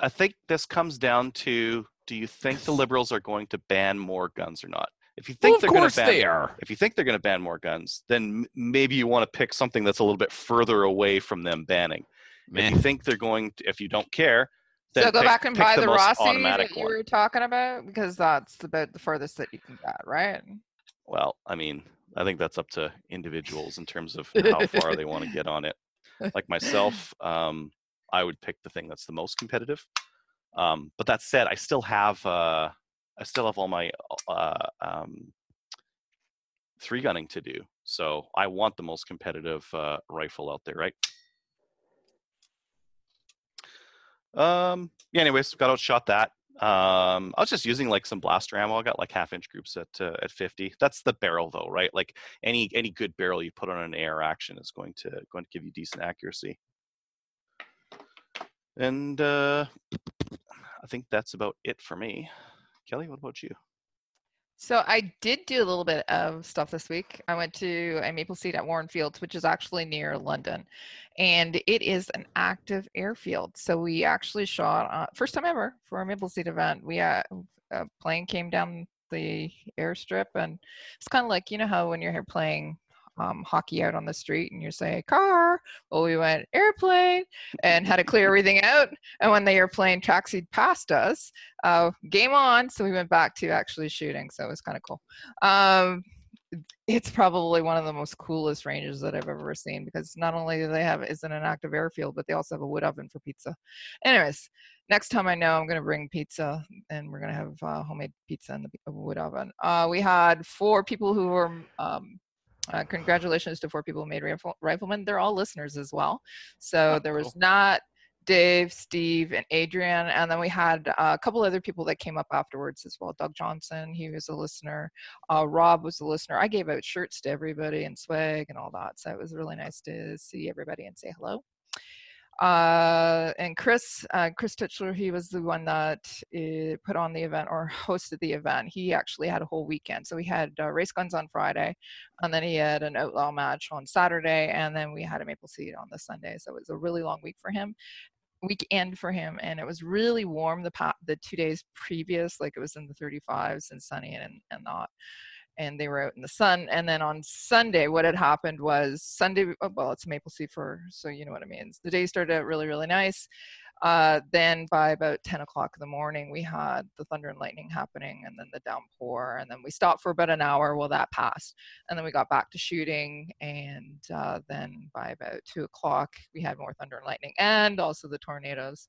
I think this comes down to: Do you think the liberals are going to ban more guns or not? If you think Well, they're going course to ban, they are. if you think they're going to ban more guns, then maybe you want to pick something that's a little bit further away from them banning. If you think they're going, to, if you don't care, then so go pick- back and buy the, most Rossi that you one. were talking about because that's about the furthest that you can get, right? Well, I mean, I think that's up to individuals in terms of how far they want to get on it. Like myself, um, I would pick the thing that's the most competitive. Um, but that said, I still have uh, I still have all my uh, um, three gunning to do. So I want the most competitive uh, rifle out there, right? Um. Yeah. Anyways, got outshot that. Um, I was just using like some blaster ammo. I got like half inch groups at uh, at 50. That's the barrel though, right? Like any any good barrel you put on an AR action is going to going to give you decent accuracy. And uh, I think that's about it for me. Kelly, what about you? So I did do a little bit of stuff this week. I went to a maple seed at Warren Fields, which is actually near London, and it is an active airfield. So we actually shot uh, first time ever for a maple seed event. We uh, a plane came down the airstrip, and it's kind of like you know how when you're here playing um, hockey out on the street and you say car. Well, we went airplane and had to clear everything out. And when the airplane taxied past us, uh, game on. So we went back to actually shooting. So it was kind of cool. Um, it's probably one of the most coolest ranges that I've ever seen because not only do they have is it an active airfield, but they also have a wood oven for pizza. Anyways, next time I know I'm to bring pizza and we're to have uh, homemade pizza in the wood oven. Uh, we had four people who were um, uh, congratulations to four people who made rifle, riflemen. They're all listeners as well. So Oh, there was cool. not Dave, Steve, and Adrian, and then we had uh, a couple other people that came up afterwards as well. Doug Johnson, he was a listener. Uh, Rob was a listener. I gave out shirts to everybody and swag and all that, so it was really nice to see everybody and say hello. Uh, and Chris, uh, Chris Titchler, he was the one that uh, put on the event or hosted the event. He actually had a whole weekend. So we had uh, race guns on Friday, and then he had an outlaw match on Saturday, and then we had a maple seed on the Sunday. So it was a really long week for him, weekend for him, and it was really warm the pa- the two days previous, like it was in the 35s and sunny and and not and they were out in the sun. And then on Sunday, what had happened was Sunday. oh, Well, it's maple seed for, so you know what it means. The day started out really, really nice. Uh, then by about 10 o'clock in the morning, we had the thunder and lightning happening, and then the downpour, and then we stopped for about an hour. while that passed, and then we got back to shooting, and uh, then by about two o'clock, we had more thunder and lightning, and also the tornadoes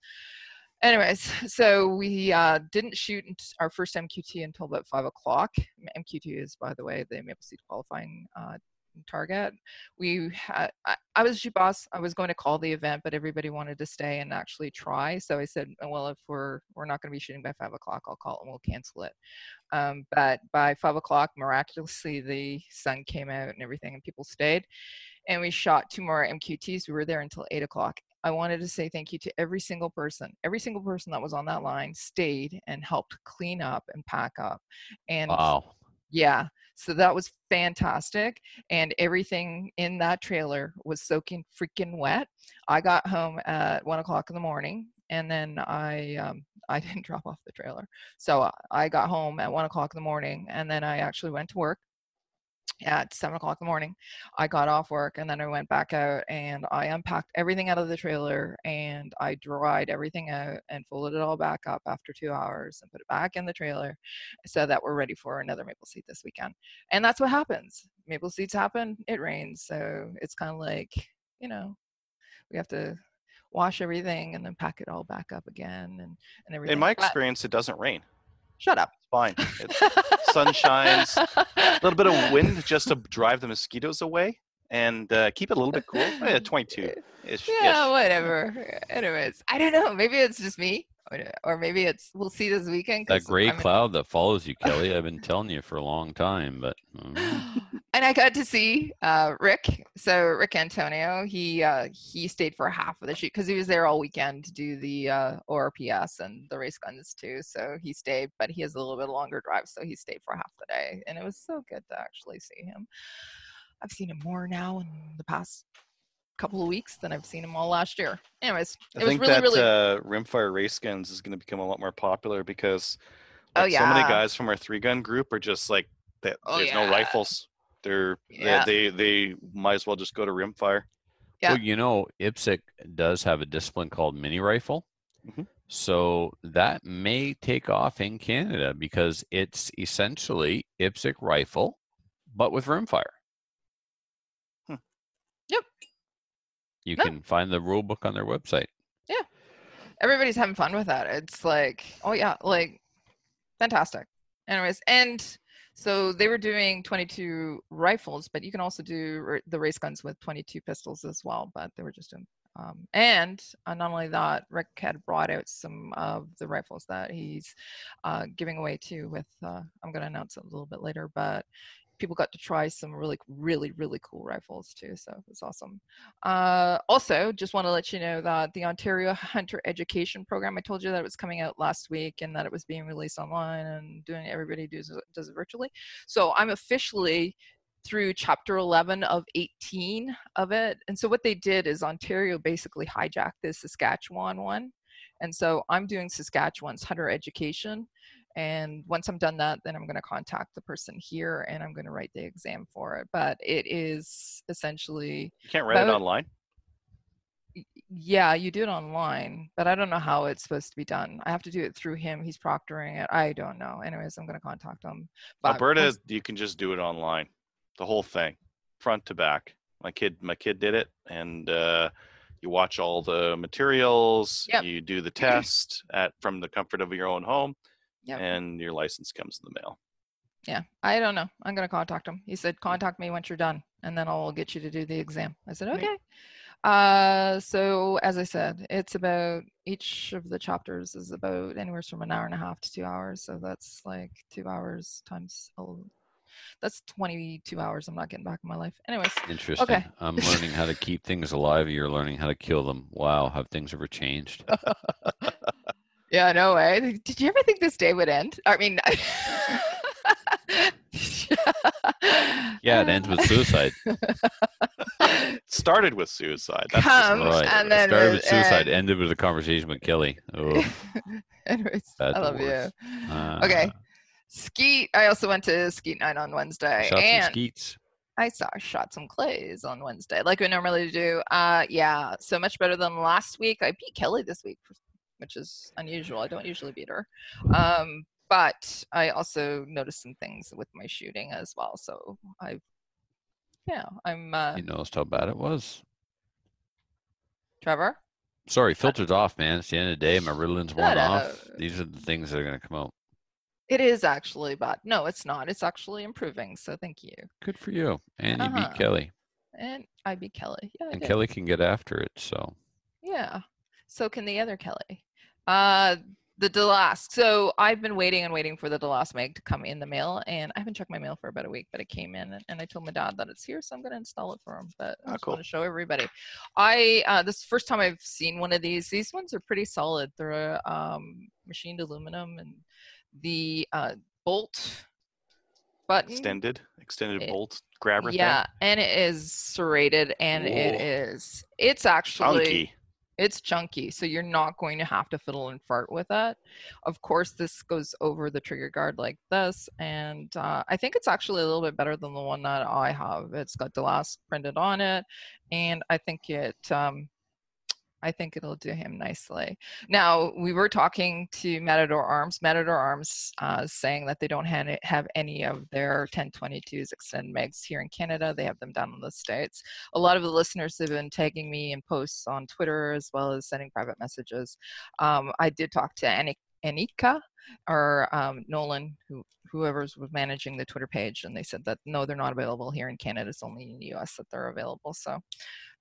anyways, so we uh, didn't shoot our first MQT until about five o'clock. MQT is, by the way, the Maple Seed qualifying uh, target. We had, I, I was boss. I was going to call the event, but everybody wanted to stay and actually try. So I said, "Oh, well, if we're we're not going to be shooting by five o'clock, I'll call and we'll cancel it. Um, but by five o'clock, miraculously, the sun came out and everything, and people stayed. And we shot two more MQTs. We were there until eight o'clock. I wanted to say thank you to every single person. Every single person that was on that line stayed and helped clean up and pack up. And Wow. yeah, so that was fantastic. And everything in that trailer was soaking freaking wet. I got home at one o'clock in the morning and then I um, I didn't drop off the trailer. So I got home at one o'clock in the morning and then I actually went to work at seven o'clock in the morning. I got off work and then I went back out and I unpacked everything out of the trailer and I dried everything out and folded it all back up after two hours and put it back in the trailer so that we're ready for another maple seed this weekend. And that's what happens. Maple seeds happen, it rains. So it's kind of like, you know, we have to wash everything and then pack it all back up again and, and everything. In my But- experience, it doesn't rain. Shut up. It's fine. It's sun shines, a little bit of wind just to drive the mosquitoes away, and uh, keep it a little bit cool. Eh, 22 ish. Yeah, whatever. Anyways, I don't know. Maybe it's just me, or, or maybe it's we'll see this weekend. That gray I'm in- cloud that follows you, Kelly. I've been telling you for a long time, but mm, and I got to see uh, Rick. So Rick Antonio, he uh, he stayed for half of the shoot because he was there all weekend to do the uh, ORPS and the race guns too. So he stayed, but he has a little bit longer drive, so he stayed for half the day, and it was so good to actually see him. I've seen him more now in the past couple of weeks than I've seen them all last year. Anyways, I it was think really that really uh, rimfire race guns is going to become a lot more popular because Oh, like, so many guys from our three gun group are just like that. Oh, there's no rifles. They're Yeah. they, they they might as well just go to rimfire. Yeah. well, you know, IPSC does have a discipline called mini rifle. Mhm. So that may take off in Canada because it's essentially IPSC rifle, but with rimfire. Hmm. Yep. You No. can find the rule book on their website. Yeah. Everybody's having fun with that. It's like, oh yeah, like fantastic. Anyways, and so they were doing 22 rifles, but you can also do r- the race guns with 22 pistols as well. But they were just doing, um, and uh, not only that, Rick had brought out some of the rifles that he's uh, giving away too. With uh, I'm going to announce it a little bit later, but people got to try some really, really, really cool rifles too. So it was awesome. Uh, also, just want to let you know that the Ontario Hunter Education Program, I told you that it was coming out last week and that it was being released online and doing everybody does does it virtually. So I'm officially through chapter 11 of 18 of it. And so what they did is Ontario basically hijacked the Saskatchewan one. And so I'm doing Saskatchewan's hunter education. And once I'm done that, then I'm going to contact the person here and I'm going to write the exam for it. But it is essentially You can't write it online. yeah, you do it online, but I don't know how it's supposed to be done. I have to do it through him. He's proctoring it. I don't know. Anyways, I'm going to contact him. But Alberta, once- you can just do it online, the whole thing, front to back. My kid, my kid did it, and uh, you watch all the materials. Yep. You do the test at from the comfort of your own home, Yep. and your license comes in the mail. yeah, I don't know. I'm going to contact him. He said, contact me once you're done, and then I'll get you to do the exam. I said, okay. Uh, so as I said, it's about each of the chapters is about anywhere from an hour and a half to two hours. So that's like two hours times. Oh, that's 22 hours. I'm not getting back in my life. Anyways, Interesting. Okay. I'm learning how to keep things alive. You're learning how to kill them. Wow, have things ever changed? Yeah, no way. Did you ever think this day would end? I mean, Yeah, it ends with suicide. Started with suicide. That's the Comes story. right. and then Started with suicide, end. ended with a conversation with Kelly. Oh, Anyways, I That's the love you. worst. Okay. uh, Skeet. I also went to Skeet Night on Wednesday, Shots and and skeets. I saw shot some clays on Wednesday, like we normally do. Uh, yeah, so much better than last week. I beat Kelly this week, which is unusual. I don't usually beat her. Um, but I also noticed some things with my shooting as well. So I, yeah, I'm uh, You noticed how bad it was. Trevor. Sorry, filtered off, man. It's the end of the day. My Ritalin's worn off. These are the things that are going to come out. It is actually, but no, it's not. It's actually improving. So thank you. Good for you. And you Uh-huh. beat Kelly. And I beat Kelly. Yeah, I And did. Kelly can get after it. So Yeah. So can the other Kelly. Uh the Delas. So I've been waiting and waiting for the Delas Meg to come in the mail, and I haven't checked my mail for about a week, but it came in, and- and I told my dad that it's here, so I'm going to install it for him. But I Ah, just cool. want to show everybody. I uh, this is the first time I've seen one of these. These ones are pretty solid. They're um, machined aluminum, and the uh, bolt button Extended, extended It- bolt grabber thing. yeah, and it is serrated, and it is. It's actually Chunky. It's chunky, so you're not going to have to fiddle and fart with it. Of course, this goes over the trigger guard like this, and uh, I think it's actually a little bit better than the one that I have. It's got the last printed on it, and I think it. Um, I think it'll do him nicely. Now, we were talking to Matador Arms. Matador Arms uh, saying that they don't ha- have any of their 1022s extended megs here in Canada. They have them down in the States a lot of the listeners have been tagging me in posts on Twitter as well as sending private messages. Um, I did talk to Annie, Enika or um, Nolan, who whoever's managing the Twitter page, and they said that no, they're not available here in Canada. It's only in the US that they're available. So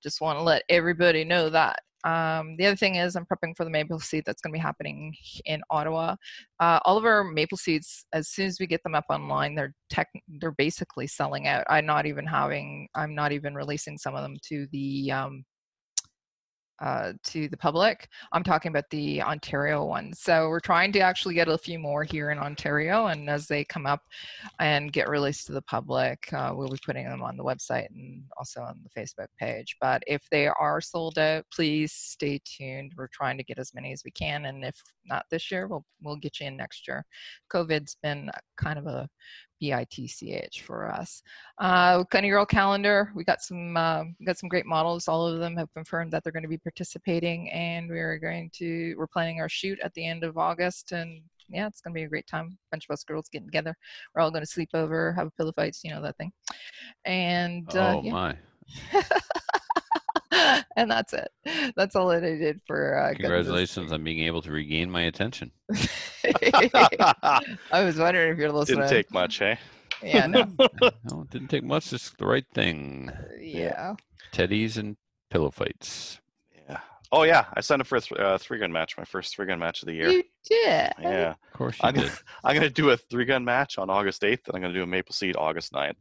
just want to let everybody know that. Um, the other thing is I'm prepping for the maple seed that's going to be happening in Ottawa. Uh, all of our maple seeds, as soon as we get them up online, they're tech, they're basically selling out. I'm not even having, I'm not even releasing some of them to the um, uh, to the public. I'm talking about the Ontario ones. So we're trying to actually get a few more here in Ontario, and as they come up and get released to the public, uh, we'll be putting them on the website and also on the Facebook page. But if they are sold out, please stay tuned. We're trying to get as many as we can, and if not this year, we'll we'll get you in next year. COVID's been kind of a BITCH for us. Uh, Gunny Girl calendar, we got some uh, we got some great models. All of them have confirmed that they're going to be participating, and we're going to we're planning our shoot at the end of August, and yeah, it's going to be a great time. A bunch of us girls getting together. We're all going to sleep over, have pillow fights, you know that thing. And uh, oh yeah. my! and that's it. That's all that I did for. Uh, Congratulations on being able to regain my attention. I was wondering if you're listening. Didn't take much, hey? Yeah, no. no, it didn't take much. Just the right thing. yeah. Teddies and pillow fights. Yeah. Oh yeah, I signed up for a th- uh, three gun match, my first three gun match of the year. You did. Yeah, Of course you I'm did. gonna, I'm gonna do a three gun match on August 8th, and I'm gonna do a Maple Seed August 9th.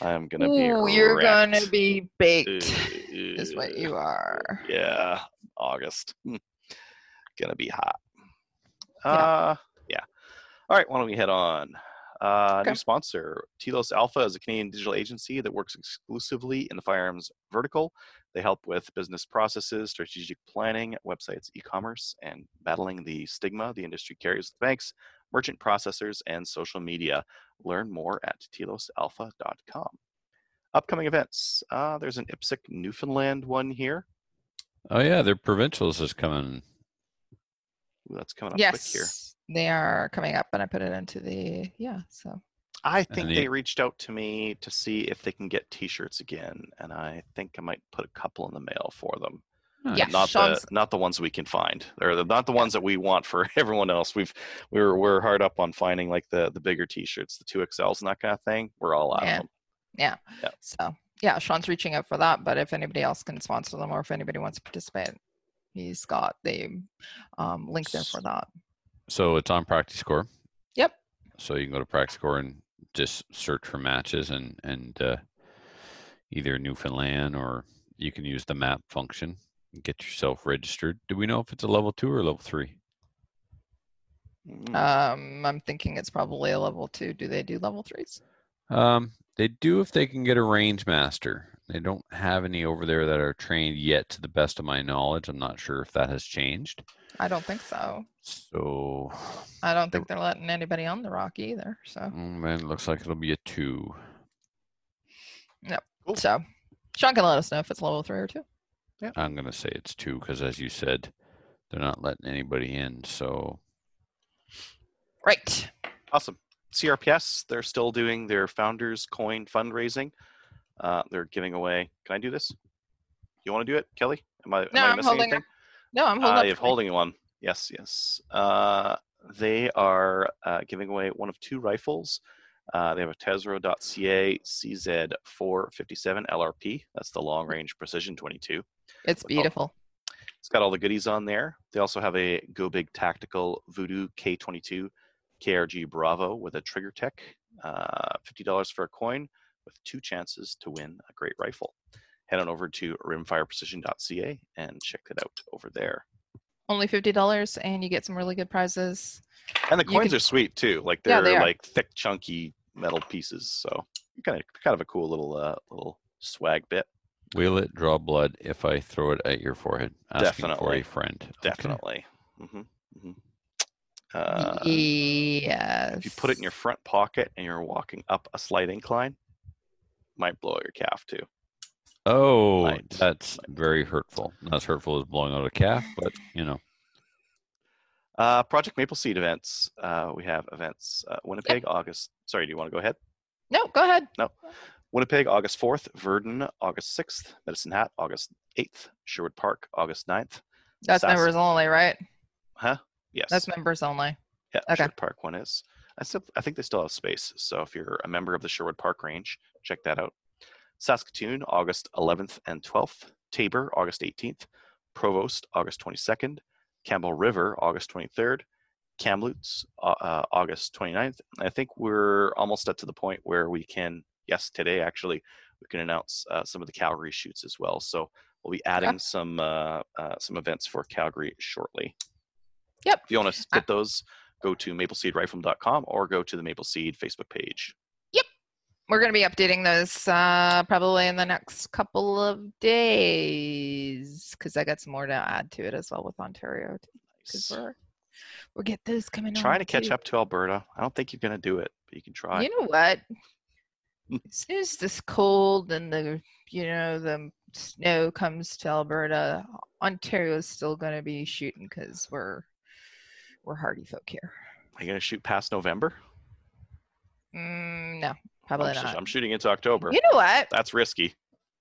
I'm gonna be. Ooh, you're gonna be baked. Is what you are. Yeah, August. Hmm. Gonna be hot. Yeah. Uh, yeah. All right, why don't we head on? Uh, Okay. New sponsor, Telos Alpha is a Canadian digital agency that works exclusively in the firearms vertical. They help with business processes, strategic planning, websites, e-commerce, and battling the stigma the industry carries with banks, merchant processors, and social media. Learn more at telosalpha.com. Upcoming events. Uh, there's an IPSC Newfoundland one here. Oh yeah, their provincials is coming. Ooh, that's coming up quick Yes, here. They are coming up, and I put it into the yeah. So I think the- they reached out to me to see if they can get T-shirts again, and I think I might put a couple in the mail for them. Nice. Yeah. Not Sean's- the not the ones we can find. They're the- not the ones that we want for everyone else. We've we're we're hard up on finding like the the bigger T-shirts, the two XLs and that kind of thing. We're all out Yeah. of them. yeah. Yeah. So yeah, Sean's reaching out for that. But if anybody else can sponsor them, or if anybody wants to participate, he's got the um, link there for that. So it's on PractiScore. Yep. So you can go to PractiScore and just search for matches and and uh, either Newfoundland or you can use the map function and get yourself registered. Do we know if it's a level two or level three? Mm. Um, I'm thinking it's probably a level two. Do they do level threes? Um, they do if they can get a range master. They don't have any over there that are trained yet, to the best of my knowledge. I'm not sure if that has changed. I don't think so. So, I don't think they're letting anybody on the rock either. So mm, man, it looks like it'll be a two. Cool. so Sean can let us know if it's level three or two. Yeah. I'm gonna say it's two because, as you said, they're not letting anybody in. So, Right. Awesome. CRPS, they're still doing their founders coin fundraising. Uh, they're giving away. Can I do this? You want to do it, Kelly? Am I, am No, I I'm missing holding anything? No, I'm holding Uh, you're holding one. Yes, yes. Uh, they are uh, giving away one of two rifles. Uh, they have a Tesro.ca CZ457 LRP. That's the long range precision 22. It's beautiful. It's got all the goodies on there. They also have a Go Big Tactical Voodoo K22 KRG Bravo with a trigger tech. Uh, $50 for a coin with two chances to win a great rifle. Head on over to rimfireprecision.ca and check it out over there. Only fifty dollars, and you get some really good prizes. And the You coins can- are sweet too. Like they're they like thick, chunky metal pieces. So kind of kind of a cool little uh, little swag bit. will it draw blood if I throw it at your forehead? Asking for Definitely. a friend. Okay. Definitely. hmm hmm Uh, yes. if you put it in your front pocket and you're walking up a slight incline, might blow out your calf too. Oh, Might. that's very hurtful. Not as hurtful as blowing out a calf, but you know. Uh, Project Maple Seed events. Uh, we have events. Uh, Winnipeg, August. Sorry, do you want to go ahead? No, go ahead. No. Winnipeg, August 4th. Virden, August 6th. Medicine Hat, August 8th. Sherwood Park, August 9th. That's Sass- members only, right? Huh? Yes. That's members only. Yeah, Okay. Sherwood Park one is. I still, I think they still have space. So if you're a member of the Sherwood Park Range, check that out. Saskatoon, August 11th and 12th. Taber, August 18th. Provost, August 22nd. Campbell River, August 23rd. Kamloops, uh, August 29th. I think we're almost up to the point where we can, yes, today actually, we can announce uh, some of the Calgary shoots as well. So we'll be adding some uh, uh, some events for Calgary shortly. Yep. If you want to get those, go to mapleseedrifle.com or go to the Maple Seed Facebook page. We're going to be updating those uh, probably in the next couple of days because I got some more to add to it as well with Ontario because we're we'll get those coming. Try to catch too. up to Alberta. I don't think you're going to do it, but you can try. You know what? as soon as this cold and the you know the snow comes to Alberta, Ontario is still going to be shooting because we're we're hardy folk here. Are you going to shoot past November? Mm, no, probably I'm, sh- not. I'm shooting into October. You know what? That's risky.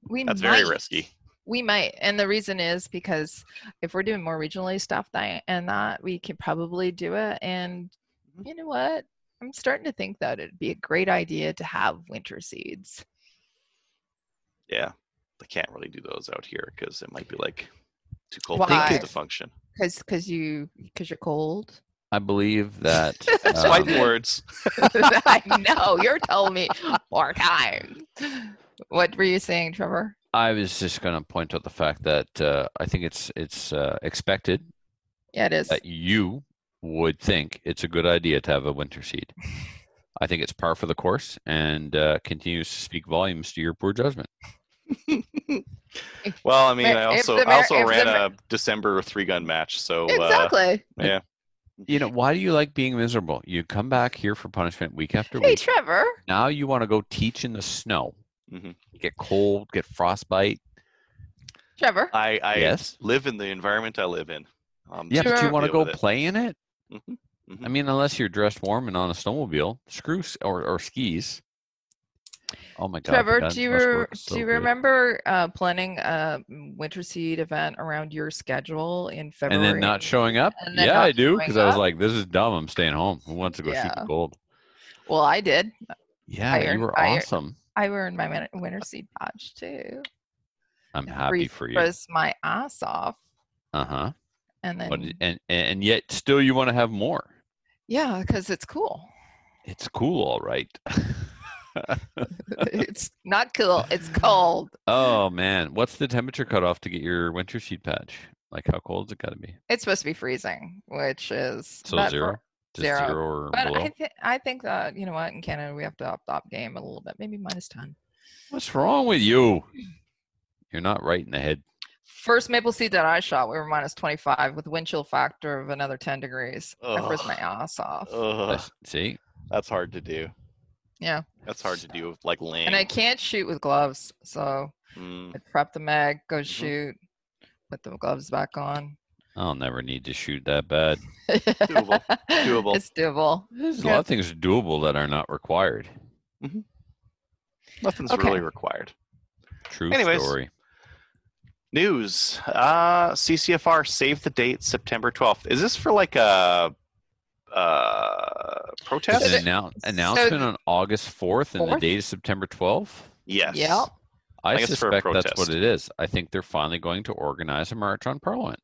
We That's might. very risky. We might, and the reason is because if we're doing more regionally stuff that and that, we can probably do it. And Mhm. you know what? I'm starting to think that it'd be a great idea to have winter seeds. Yeah. They can't really do those out here because it might be like too cold Why? to function. Because because you because you're cold. I believe that. That's um, fighting words. I know you're telling me more time. What were you saying, Trevor? I was just going to point out the fact that uh, I think it's it's uh, expected Yeah, it is. that you would think it's a good idea to have a winter seed. I think it's par for the course and uh, continues to speak volumes to your poor judgment. Well, I mean, I also Mar- I also ran Mar- a December three gun match, so uh, Exactly. yeah. You know, why do you like being miserable? You come back here for punishment week after hey, week. Hey, Trevor. Now you want to go teach in the snow. Mhm. Get cold, get frostbite. Trevor. I I yes. live in the environment I live in. Um, Yeah, so but you want to go play in it? Mhm, mhm. I mean, unless you're dressed warm and on a snowmobile, screw or, or skis. Oh my god. Trevor, do you re- so do you good. remember uh, planning a winter seed event around your schedule in February? And then not showing up? Yeah, I do because I was like, this is dumb. I'm staying home. Who wants to go shoot Yeah. the cold? Well, I did. Yeah, I you earned- were I awesome. I earned my win- winter seed badge too. I'm and happy for you. froze my ass off, Uh huh. and then But and and yet still you want to have more. yeah, because it's cool. It's cool, all right. it's not cool. It's cold. oh man, what's the temperature cutoff to get your winter seed patch? Like how cold's it got to be? It's supposed to be freezing, which is So but for- zero, just zero. zero, or But below. I, th- I think that you know what in Canada we have to up up game a little bit, maybe minus ten. What's wrong with you? You're not right in the head. First maple seed that I shot, we were minus twenty five with wind chill factor of another ten degrees. I froze my ass off, Ugh, See, that's hard to do. Yeah. That's hard to do with like land. and I can't shoot with gloves, so Mm, I prep the mag, go Mhm. shoot, put the gloves back on. I'll never need to shoot that bad. Doable. Doable. It's doable. There's a lot of things doable that are not required. nothing's Okay. really required. True Anyways. story. News. Uh, CCFR save the date September 12th. Is this for like a uh, protest? So an annou- announcement on August 4th, and the 4th? date is September 12th. yes. Yeah. I, I guess for a suspect that's what it is. I think they're finally going to organize a march on Parliament.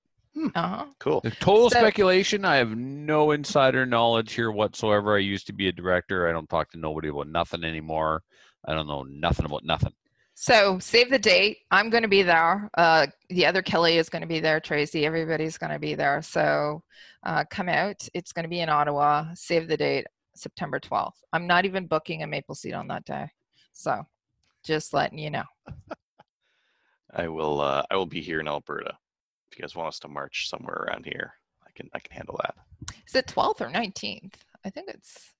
Uh-huh. Cool. The total So- speculation. I have no insider knowledge here whatsoever. I used to be a director. I don't talk to nobody about nothing anymore. I don't know nothing about nothing. So save the date. I'm going to be there. Uh, the other Kelly is going to be there. Tracy, everybody's going to be there. So uh, come out. It's going to be in Ottawa. Save the date, September 12th. I'm not even booking a maple seed on that day. So just letting you know. I will. Uh, I will be here in Alberta. If you guys want us to march somewhere around here, I can. I can handle that. Is it 12th or 19th? I think it's.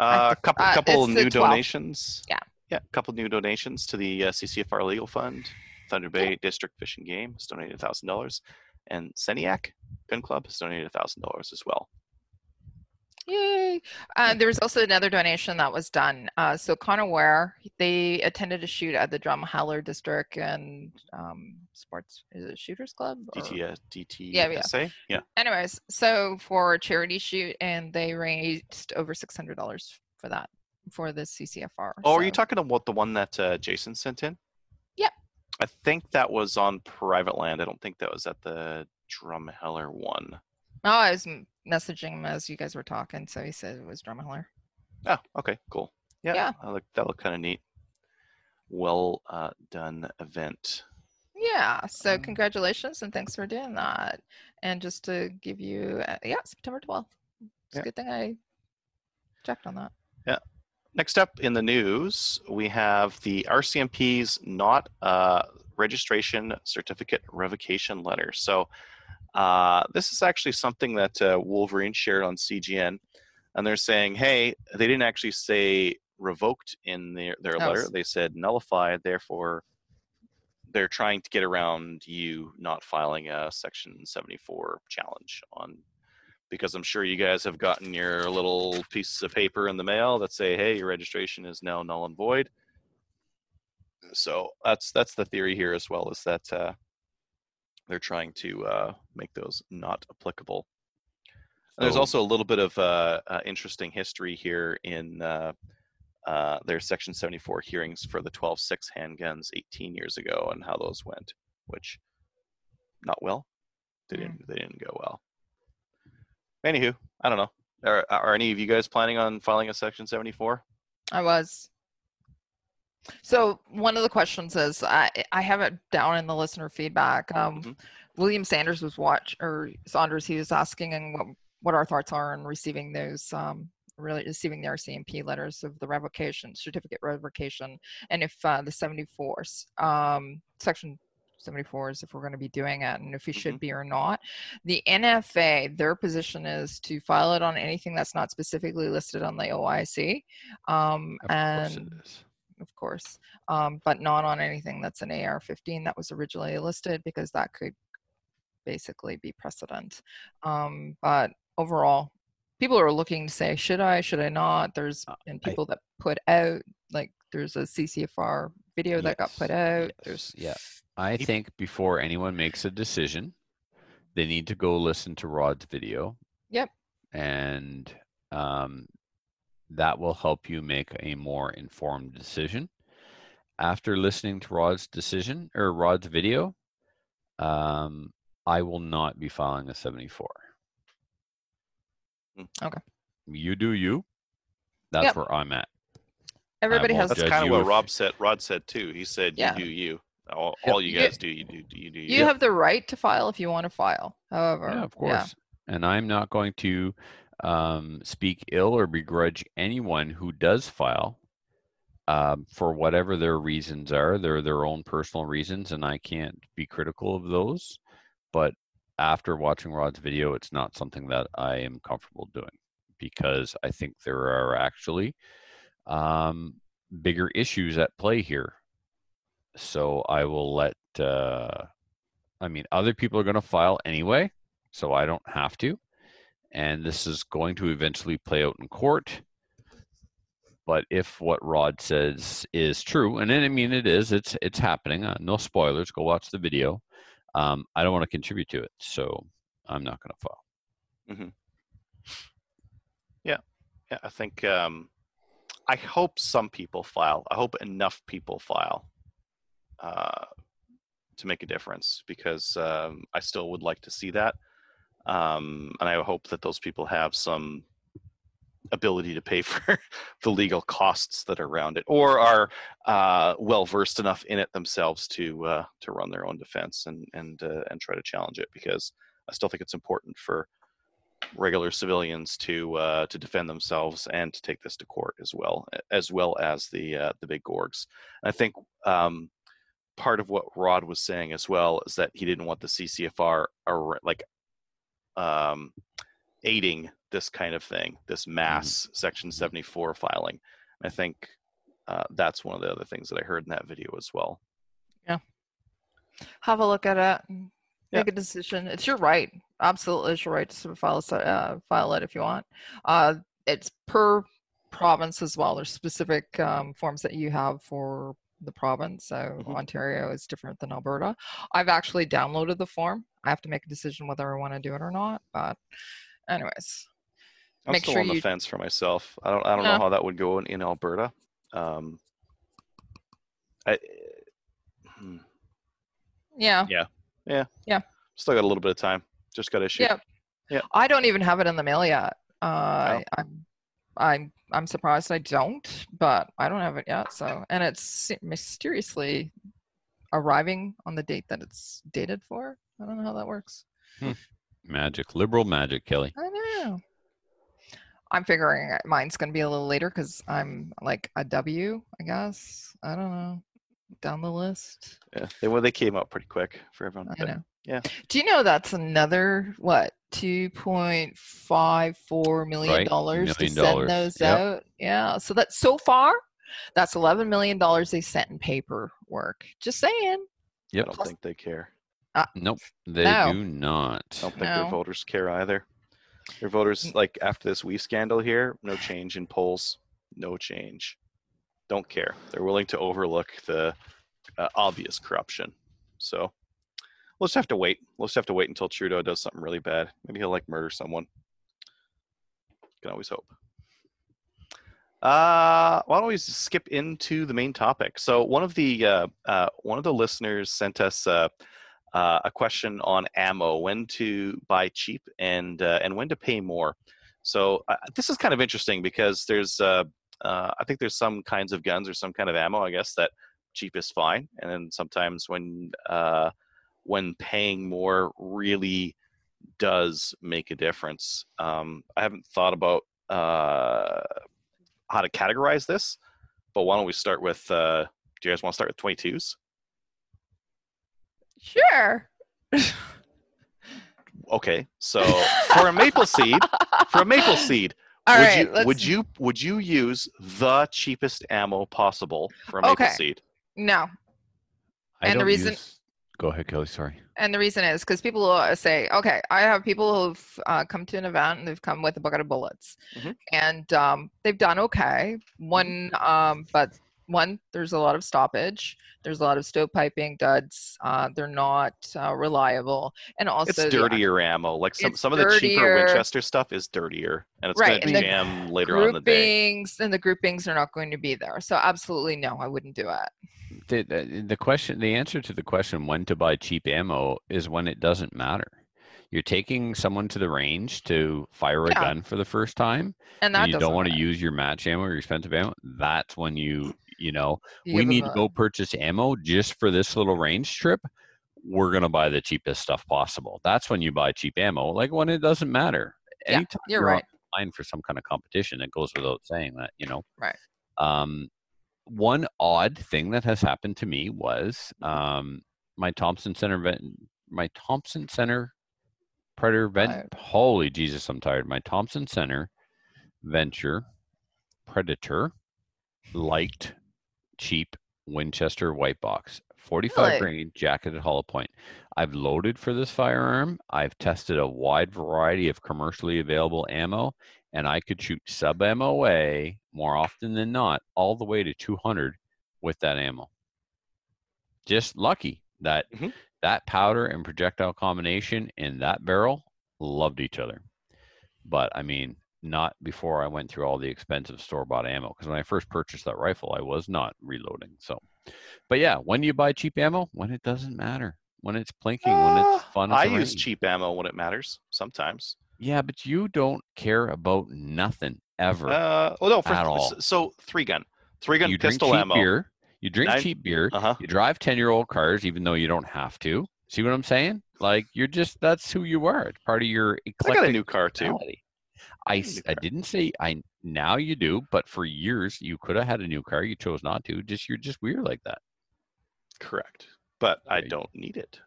Uh, th- couple uh, couple new donations. Yeah. Yeah, a couple new donations to the uh, CCFR Legal Fund. Thunder Bay District Fish and Game has donated thousand dollars, and Seniac Gun Club has donated thousand dollars as well. Yay. Uh, there was also another donation that was done. Uh, so Connor Ware, they attended a shoot at the Drumheller District and um, Sports is it Shooters Club. or- DTSA. Yeah, yeah. yeah. Anyways, so for a charity shoot, and they raised over six hundred dollars for that for the CCFR. Oh, are you talking about the one that uh, Jason sent in? Yep. I think that was on private land. I don't think that was at the Drumheller one. Oh, I was m- messaging him as you guys were talking, so he said it was Drumheller. Oh, okay, cool. Yeah, Yeah. That look that looked kind of neat. Well uh, done event. Yeah. So Um, congratulations and thanks for doing that. And just to give you, uh, yeah, September twelfth. It's Yeah. a good thing I checked on that. Yeah. Next up in the news, we have the RCMP's not uh, registration certificate revocation letter. So uh, this is actually something that uh, Wolverine shared on CGN, and they're saying, hey, they didn't actually say revoked in their, their letter. They said nullified. Therefore, they're trying to get around you not filing a Section 74 challenge on because I'm sure you guys have gotten your little pieces of paper in the mail that say, "Hey, your registration is now null and void." So that's that's the theory here as well, is that uh, they're trying to uh, make those not applicable. And there's also a little bit of uh, uh, interesting history here in uh, uh, their Section 74 hearings for the 12.6 handguns 18 years ago and how those went, which not well. They didn't. They didn't go well. Anywho, I don't know. Are, are any of you guys planning on filing a Section 74? I was. So one of the questions is, I I have it down in the listener feedback. Um, Mhm. William Sanders was watch or Saunders. He was asking and what what our thoughts are on receiving those um, really receiving the RCMP letters of the revocation certificate revocation, and if uh, the 74 s- um, section 74 is if we're going to be doing it, and if we should be or not. The NFA, their position is to file it on anything that's not specifically listed on the OIC. Um, and course it is. Of course, um, but not on anything that's an AR-15 that was originally listed because that could basically be precedent. Um, but overall, people are looking to say, should I, should I not? There's Uh, and I- people that put out like there's a CCFR video that got put out. yes, There's yeah. I think before anyone makes a decision, they need to go listen to Rod's video. Yep. And um, that will help you make a more informed decision. After listening to Rod's decision or Rod's video, um, I will not be filing a 74. Mm. Okay. You do you. That's Yep. where I'm at. everybody won't has That's judge kind of you what if- Rob said. Rod said too. He said, Yeah. "You do you. All, Yep. all you You- guys do. You do. You do. you have the right to file if you want to file. However, Yeah, of course. And I'm not going to um, speak ill or begrudge anyone who does file um, for whatever their reasons are. They're their own personal reasons, and I can't be critical of those. But after watching Rod's video, it's not something that I am comfortable doing because I think there are actually um, bigger issues at play here. So I will let. Uh, I mean, other people are going to file anyway, so I don't have to. And this is going to eventually play out in court. But if what Rod says is true, and I mean it is, it's it's happening. Uh, no spoilers. Go watch the video. Um, I don't want to contribute to it, so I'm not going to file. Yeah, I think. Um, I hope some people file. I hope enough people file uh, to make a difference because um, I still would like to see that, um, and I hope that those people have some ability to pay for the legal costs that are around it, or are uh, well versed enough in it themselves to uh, to run their own defense and and uh, and try to challenge it. Because I still think it's important for regular civilians to uh, to defend themselves and to take this to court as well, as well as the uh, the big gorgs. And I think um, part of what Rod was saying as well is that he didn't want the CCFR like um, aiding this kind of thing, this mass Section 74 filing. I think uh, that's one of the other things that I heard in that video as well. Yeah. Have a look at it and Yeah. make a decision it's your right absolutely it's your right to file uh, file it if you want uh it's per province as well. There's specific um, forms that you have for the province. So Mhm. Ontario is different than Alberta. I've actually downloaded the form. I have to make a decision whether I want to do it or not. But, anyways, I'm Make still sure on the you- fence for myself. I don't I don't No. know how that would go in, in Alberta. Um, I, hmm, yeah, Yeah. Yeah. Yeah. still got a little bit of time. Just got issued. yeah. Yeah. I don't even have it in the mail yet. Uh, Wow. I'm, I'm, I'm surprised I don't, but I don't have it yet. So, and it's mysteriously arriving on the date that it's dated for. I don't know how that works. Hmm. Magic, liberal magic, Kelly. I know. I'm figuring mine's going to be a little later because I'm like a W, I guess. I don't know. Down the list. Yeah, they well, they came up pretty quick for everyone. I know. yeah. Do you know that's another what two point five four million Right, dollars to send dollars, those yep. out? Yeah. So that's so far, that's eleven million dollars they sent in paperwork. Just saying. I don't Plus- think they care. Nope. They No. do not. I don't think their voters care either. Their voters, like after this WE scandal here, no change in polls, no change. Don't care. They're willing to overlook the uh, obvious corruption. So we'll just have to wait. We'll just have to wait until Trudeau does something really bad. Maybe he'll like murder someone. Can always hope. Uh, why don't we skip into the main topic? So one of the uh, uh, one of the listeners sent us uh, a question on ammo, when to buy cheap and uh, and when to pay more. So uh, this is kind of interesting because there's uh, uh, I think there's some kinds of guns or some kind of ammo, I guess, that cheap is fine, and then sometimes when uh, when paying more really does make a difference. Um, I haven't thought about how to categorize this, but why don't we start with? Do you guys want to start with 22s? Sure. Okay, so for a maple seed, for a maple seed, All would right. you would you would you use the cheapest ammo possible for a maple Okay. seed? No. I And the don't reason- use- Go ahead, Kelly. Sorry. And the reason is because people will uh, say, okay, I have people who've uh, come to an event and they've come with a bucket of bullets, Mhm. and um, they've done okay. One, um, but one, there's a lot of stoppage. There's a lot of stovepiping duds. Uh, they're not uh, reliable, and also It's the dirtier ammo. Like some it's some of the cheaper. Winchester stuff is dirtier, and it's Right, going to jam later on in the day. groupings and the groupings are not going to be there. So absolutely no, I wouldn't do it. The, the, the question, the answer to the question when to buy cheap ammo is when it doesn't matter. You're taking someone to the range to fire a Yeah. gun for the first time, And that and you don't doesn't want to use your match ammo or your expensive ammo. That's when you, you know, we need to go purchase ammo just for this little range trip. We're gonna buy the cheapest stuff possible. That's when you buy cheap ammo. Like when it doesn't matter. Yeah, Anytime you're you're right. online for some kind of competition, it goes without saying that, you know. Right. Um, one odd thing that has happened to me was um, my Thompson Center vent, my Thompson Center Predator vent. Tired. Holy Jesus, I'm tired. My Thompson Center venture Predator liked cheap Winchester white box, 45 Really? grain jacketed hollow point. I've loaded for this firearm. I've tested a wide variety of commercially available ammo, and I could shoot sub MOA more often than not, all the way to 200 with that ammo. Just lucky that Mhm. that powder and projectile combination in that barrel loved each other. But I mean, not before I went through all the expensive store bought ammo. Because when I first purchased that rifle, I was not reloading. So, but yeah, when you buy cheap ammo, when it doesn't matter, when it's plinking, when it's Uh, fun. I use cheap ammo when it matters. Sometimes. Yeah, but you don't care about nothing ever. Uh, oh no, for At all. so three gun, three gun you pistol ammo. beer. You drink Nine- cheap beer. Uh huh. You drive ten-year-old cars, even though you don't have to. See what I'm saying? Like you're just that's who you are. It's part of your I got a new car too. I, a s- new I didn't say I now you do, but for years you could have had a new car. You chose not to. Just you're just weird like that. Correct, but I There you go. don't need it.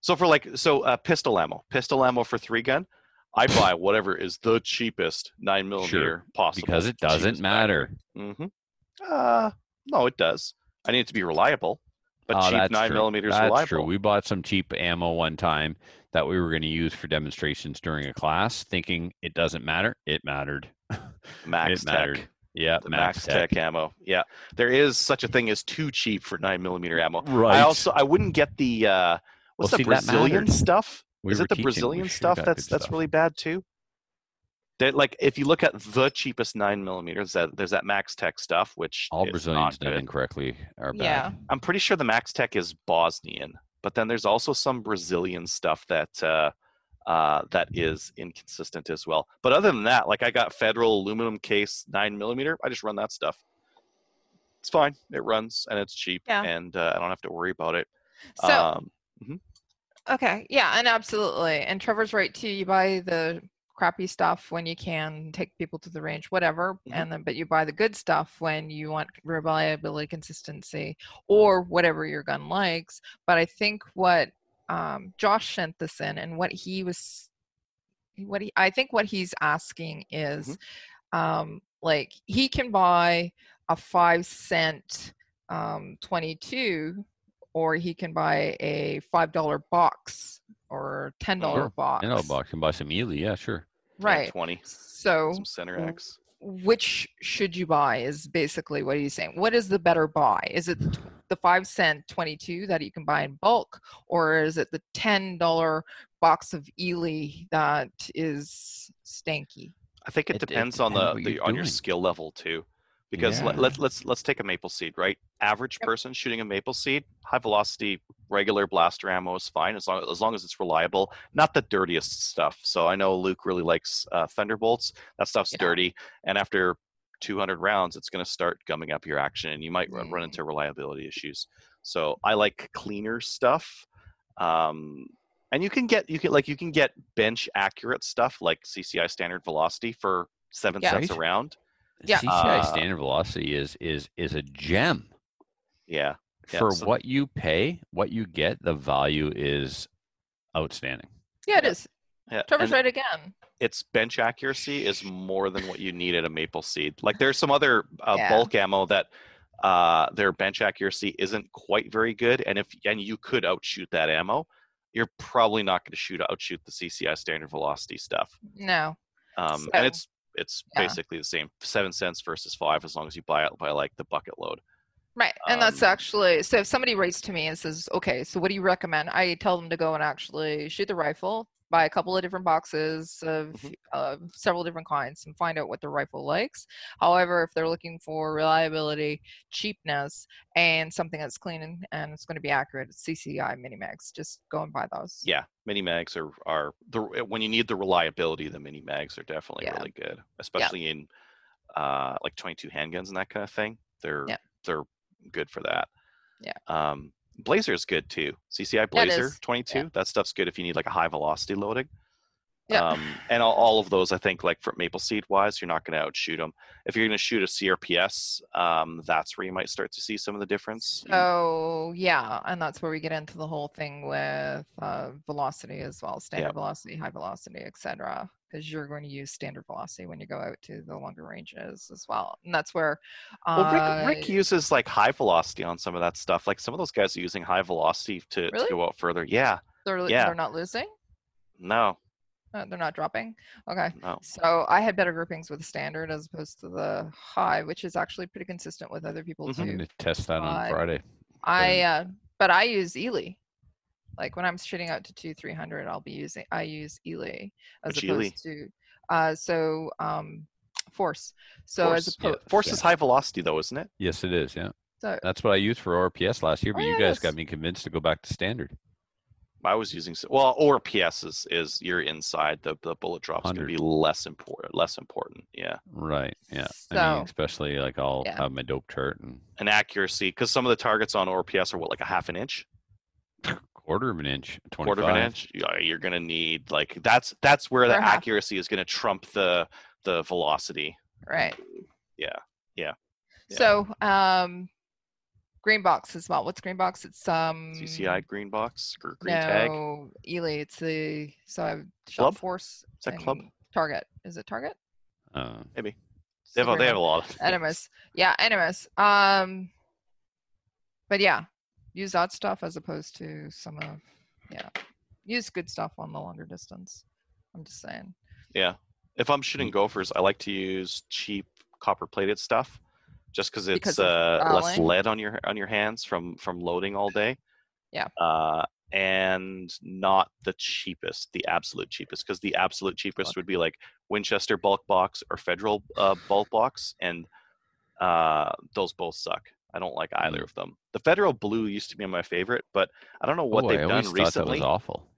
So for like, so uh, pistol ammo, pistol ammo for three gun, I buy whatever is the cheapest nine millimeter possible. Because it doesn't matter. Mm-hmm. Uh, no, it does. I need it to be reliable, but Oh, cheap nine true. millimeters That's reliable. true. We bought some cheap ammo one time that we were going to use for demonstrations during a class, thinking it doesn't matter. It mattered. Max it mattered. Tech. Yeah, The Max, Tech. ammo. Yeah, there is such a thing as too cheap for nine millimeter ammo. Right. I also I wouldn't get the uh, what's Well, the see, Brazilian stuff. We is it the Brazilian stuff that's that's stuff. really bad too? That like if you look at the cheapest nine millimeters, that there's that Magtech stuff, which all is Brazilians not done good. incorrectly are bad. Yeah. I'm pretty sure the Magtech is Bosnian, but then there's also some Brazilian stuff that uh, uh, that is inconsistent as well. But other than that, like I got Federal aluminum case nine millimeter. I just run that stuff. It's fine. It runs and it's cheap, Yeah. and uh, I don't have to worry about it. So um, Okay, yeah, and absolutely. And Trevor's right too. You buy the crappy stuff when you can take people to the range, whatever, Mhm. and then but you buy the good stuff when you want reliability, consistency, or whatever your gun likes. But I think what um, Josh sent this in, and what he was, what he, I think what he's asking is, um, like he can buy a five cent um, 22 or he can buy a five dollar box or ten dollar Sure. box. You know, box can buy some Eley. Yeah, sure. right. twenty. So Some Center w- X. which should you buy is basically what he's saying. What is the better buy? Is it the five cent twenty two that you can buy in bulk, or is it the ten dollar box of Eley that is stanky? I think it, It- it depends on depends the, the you're on your skill level too. Because let, Yeah. let, let's let's take a maple seed, right? Average person shooting a maple seed, high velocity, regular blaster ammo is fine as long as long as it's reliable. Not the dirtiest stuff. So I know Luke really likes uh, Thunderbolts. That stuff's Yeah. dirty, and after 200 rounds, it's going to start gumming up your action, and you might run, run Mm. into reliability issues. So I like cleaner stuff. Um, and you can get you can like you can get bench accurate stuff like CCI standard velocity for seven Yeah. cents a round. Yeah. CCI Uh, standard velocity is is is a gem. Yeah, Yeah, For so- what you pay, what you get, the value is outstanding. Yeah, it Yeah. is. yeah. Trevor's and right again. its bench accuracy is more than what you need at a maple seed. Like there's some other uh, Yeah. bulk ammo that uh, their bench accuracy isn't quite very good, and if and you could outshoot that ammo, you're probably not going to shoot outshoot the CCI standard velocity stuff. No. Um, So- and it's it's yeah. basically the same, seven cents versus five, as long as you buy it by like the bucket load. Right. And that's Um, actually so if somebody writes to me and says, Okay, so what do you recommend? I tell them to go and actually shoot the rifle, buy a couple of different boxes of Mhm. uh, several different kinds and find out what the rifle likes. However, if they're looking for reliability, cheapness, and something that's clean and, and it's going to be accurate, CCI mini mags. Just go and buy those. Yeah, mini mags are are the when you need the reliability, the mini mags are definitely Yeah. really good, especially in uh, like 22 handguns and that kind of thing. They're Yeah. they're good for that. Yeah. Um, Blazer is good too. CCI Blazer is. 22. That stuff's good if you need like a high velocity loading. Yeah. Um, and all, all of those, I think, like for Maple Seed wise, you're not going to outshoot them. If you're going to shoot a CRPS, um, that's where you might start to see some of the difference. Oh, So yeah, and that's where we get into the whole thing with uh, velocity as well, standard Yeah. velocity, high velocity, etc. Because you're going to use standard velocity when you go out to the longer ranges as well, and that's where. Well, Uh, Rick, Rick uses like high velocity on some of that stuff. Like some of those guys are using high velocity to, Really? to go out further. Yeah. they're yeah. they're not losing, No. Uh, they're not dropping. Okay, No. so I had better groupings with standard as opposed to the high, which is actually pretty consistent with other people Mhm. I'm too. going to test that on Friday. I uh, but I use Eley. Like when I'm shooting out to two three hundred, I'll be using I use Eley as Which opposed Eley? to uh so um force. So as Force, yeah. opposed Force is high velocity though, isn't it? Yes, it is. Yeah, so, that's what I used for RPS last year. But Oh, you yeah, guys it got me convinced to go back to standard. I was using well, or PS is, is you're inside the the bullet drops going to be less important. Less important. Yeah. Right. Yeah. I mean, especially like I'll Yeah. have my dope chart and And accuracy, because some of the targets on ORPS are what like a half an inch, quarter of an inch, twenty quarter of an inch. Yeah, You're going to need like that's that's where the half. accuracy is going to trump the the velocity. right. Yeah. Yeah. Yeah. So um green box as well. What's green box? It's um CCI green box or green tag. no, Eley. It's the so I've shot Club? force. Is that club? Target. Is it target? Uh, Maybe they have, a, they have a lot of things. Animus. Yeah, Animus. Um, but yeah, use that stuff as opposed to some of yeah, use good stuff on the longer distance. I'm just saying. Yeah. If I'm shooting gophers, I like to use cheap copper plated stuff, just because it's Because uh, less lead on your on your hands from from loading all day. Yeah. Uh, and not the cheapest, the absolute cheapest, because the absolute cheapest would be like Winchester bulk box or Federal uh, bulk box, and uh, those both suck. I don't like either Mm. of them. The Federal blue used to be my favorite, but I don't know what oh, I they've always done recently That was awful.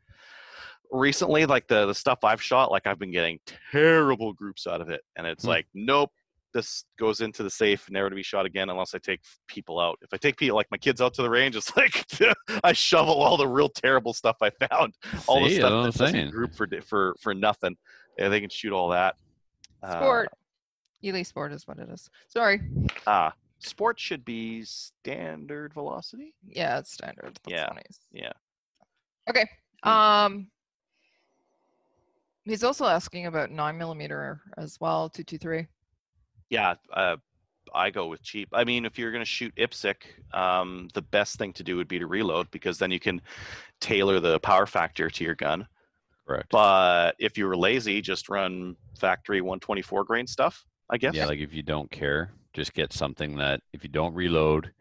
recently like the the stuff i've shot like i've been getting terrible groups out of it and it's Hmm. like nope this goes into the safe never to be shot again unless i take people out if i take people like my kids out to the range it's like i shovel all the real terrible stuff i found all the stuff that's what I'm that doesn't saying. group for for for nothing yeah, they can shoot all that Uh, Sport. Elite sport is what it is. Sorry. ah sport should be standard velocity Yeah, it's standard. That's Yeah, funny. yeah Okay. Hmm. Um he's also asking about nine millimeter as well, two two three. Yeah uh, i go with cheap i mean if you're going to shoot IPSC um, the best thing to do would be to reload because then you can tailor the power factor to your gun Correct. but if you were lazy just run factory 124 grain stuff i guess Yeah, like if you don't care, just get something that if you don't reload,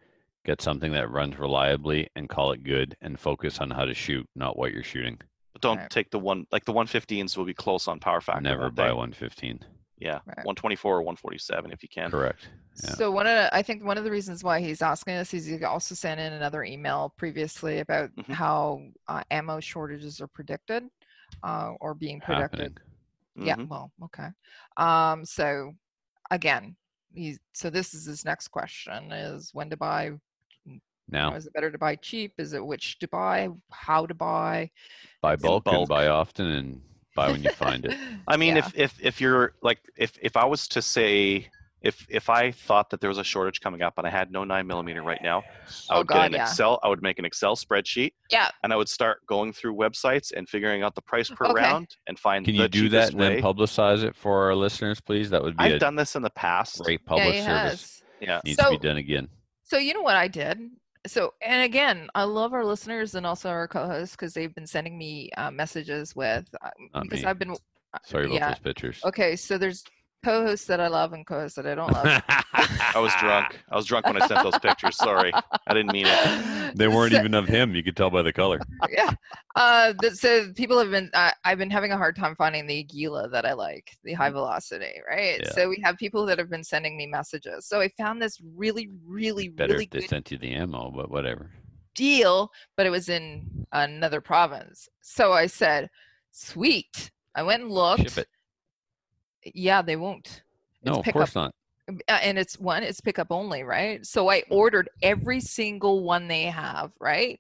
get something that runs reliably and call it good and focus on how to shoot, not what you're shooting. but don't Right. take the one like the 115s will be close on power factor Never buy 115. Yeah Right. 124 or 147 if you can Correct. Yeah. So one of the, I think one of the reasons why he's asking us is he also sent in another email previously about Mhm. how uh, ammo shortages are predicted uh, or being predicted. Happening. Yeah, well, okay. Um, so again, he's so this is his next question is when to buy. you know, Now, is it better to buy cheap? Is it which to buy? How to buy? buy bulk, and buy often and buy when you find it. I mean, Yeah. if if if you're like if if I was to say if if I thought that there was a shortage coming up and I had no nine millimeter right now, I Oh, would God, get an yeah. Excel. I would make an Excel spreadsheet. Yeah. And I would start going through websites and figuring out the price per Okay. round and find. Can the you do that cheapest and then publicize it for our listeners, please? That would be I've a done this in the past. great public he service. has. Yeah. Needs to be done again. So you know what I did? So and again, I love our listeners and also our co-hosts because they've been sending me uh, messages with Not because me. I've been uh, Sorry about yeah. those pictures. Okay, so there's co-hosts that I love and co-hosts that I don't love. I was drunk. I was drunk when I sent those pictures. Sorry, I didn't mean it. They weren't So- even of him. You could tell by the color. yeah. Uh, th- so people have been. Uh, I've been having a hard time finding the Aguila that I like, the high velocity, right? Yeah. So we have people that have been sending me messages. So I found this really, really, Better really if they good sent you the ammo, but whatever. deal, but it was in another province. So I said, "Sweet." I went and looked. Ship it. Yeah, they won't. No, of course not. Uh, and it's one it's pickup only right so i ordered every single one they have right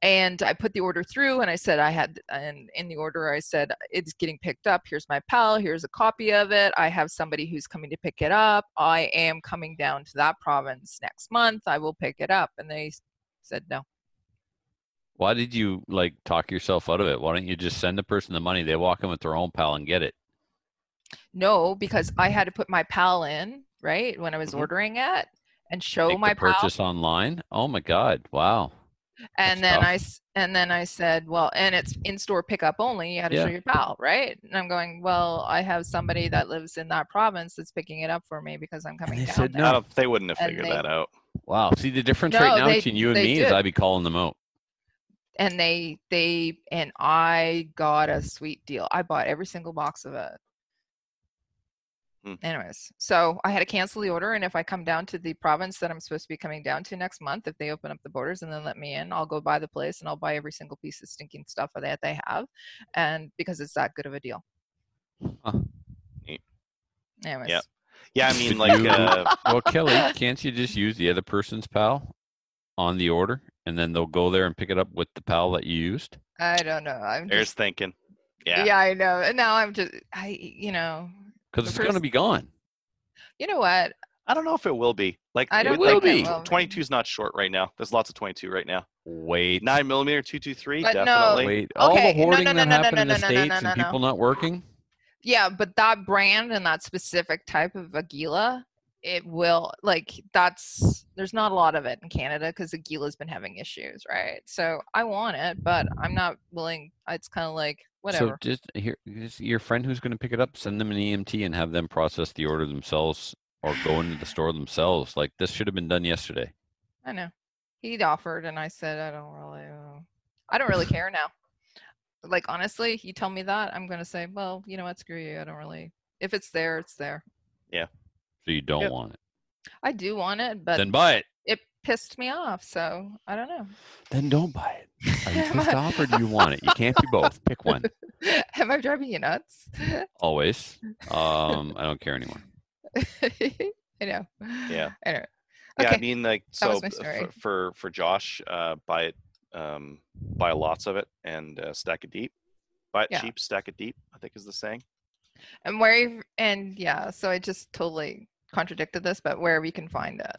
and i put the order through and i said i had and in the order i said it's getting picked up here's my pal here's a copy of it i have somebody who's coming to pick it up i am coming down to that province next month i will pick it up and they said no Why did you like talk yourself out of it? Why don't you just send the person the money? They walk in with their own pal and get it. No because i had to put my pal in right when i was Mhm. ordering it and show Make my the pal purchase online. Oh my God! Wow. and That's then tough. I s- and then I said, well, and it's in store pickup only. You had to show your pal, right? And I'm going, well, I have somebody that lives in that province that's picking it up for me because I'm coming they down said there. No. they wouldn't have And figured they- that out. Wow. See the difference No, right now they- between you and they me is. I'd be calling them out. And they they and I got a sweet deal. I bought every single box of it. Hmm. Anyways, so I had to cancel the order, and if I come down to the province that I'm supposed to be coming down to next month, if they open up the borders and then let me in, I'll go buy the place and I'll buy every single piece of stinking stuff that they have, and because it's that good of a deal. Huh. Neat. Anyways, Yeah, I mean, like, uh, Well, Kelly, can't you just use the other person's pal on the order, and then they'll go there and pick it up with the pal that you used? I don't know. I'm there's just, thinking. yeah. Yeah. I know. And now I'm just, I, you know, Because it's going to be gone. you know what? I don't know if it will be. Like, I don't with, think like, it will be. 22 is not short right now. There's lots of 22 right now. Wait. Nine millimeter, two two three, But no. definitely. Wait. All Okay, the no, hoarding no, no, that no, no, happened in no, the no, no, states no, and no, people not working. Yeah, but that brand and that specific type of Aguila, it will like that's there's not a lot of it in Canada because Aguila's been having issues, right? So I want it, but I'm not willing. It's kind of like whatever. So just here, just your friend who's going to pick it up, send them an EMT and have them process the order themselves, or go into the store themselves. Like this should have been done yesterday. I know. He offered, and I said, I don't really, uh, I don't really care now. Like honestly, you tell me that, I'm gonna say, well, you know what, screw you. I don't really. If it's there, it's there. Yeah. So you don't Yep. want it. I do want it, but then buy it. It pissed me off. So I don't know. Then don't buy it. Are you pissed off or do you want it? You can't be both. Pick one. Am I driving you nuts? Always. Um, I don't care anymore. I know. Yeah. Anyway. Yeah, Okay. I mean, like, so was my story. for, for for Josh, uh, buy it, um, buy lots of it and uh, stack it deep. Buy it Yeah. cheap, stack it deep. I think is the saying. and where and yeah, so I just totally contradicted this, but where we can find it.